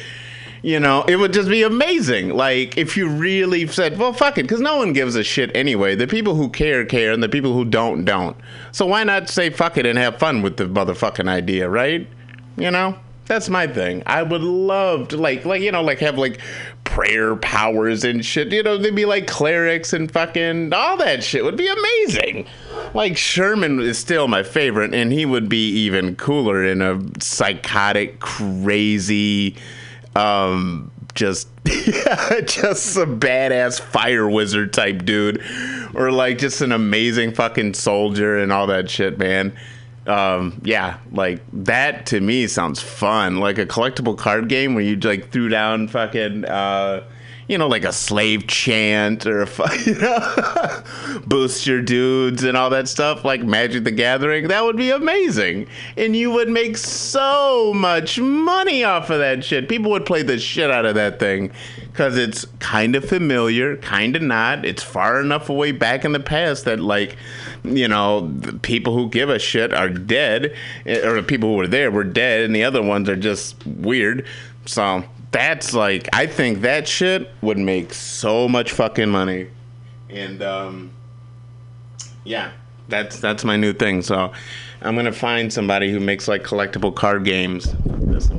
You know, it would just be amazing. Like, if you really said, well, fuck it, because no one gives a shit anyway. The people who care, care, and the people who don't, don't. So why not say fuck it and have fun with the motherfucking idea, right? You know? That's my thing. I would love to, like, like you know, like have like prayer powers and shit. You know, they'd be like clerics and fucking all that shit would be amazing. Like Sherman is still my favorite, and he would be even cooler in a psychotic, crazy, um, just just some badass fire wizard type dude, or like just an amazing fucking soldier and all that shit, man. Um, yeah, like that to me sounds fun. Like a collectible card game where you like threw down fucking uh you know, like a slave chant or a, you know, boost your dudes and all that stuff, like Magic the Gathering. That would be amazing. And you would make so much money off of that shit. People would play the shit out of that thing because it's kind of familiar, kind of not. It's far enough away back in the past that, like, you know, the people who give a shit are dead, eh, or the people who were there were dead, and the other ones are just weird. So that's like, I think that shit would make so much fucking money. And, um, yeah, that's that's my new thing. So I'm gonna find somebody who makes like collectible card games.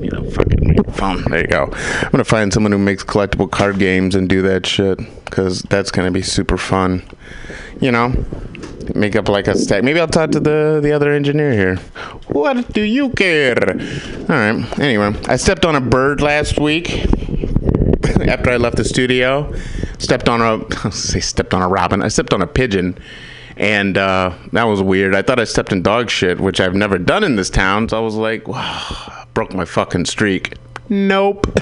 You know fucking phone. There you go. I'm gonna find someone who makes collectible card games and do that shit because that's gonna be super fun. You know, make up like a stack. Maybe I'll talk to the the other engineer here. What do you care? All right. Anyway, I stepped on a bird last week after I left the studio. Stepped on a say stepped on a robin. I stepped on a pigeon. And uh, that was weird. I thought I stepped in dog shit, which I've never done in this town. So I was like, wow, broke my fucking streak. Nope.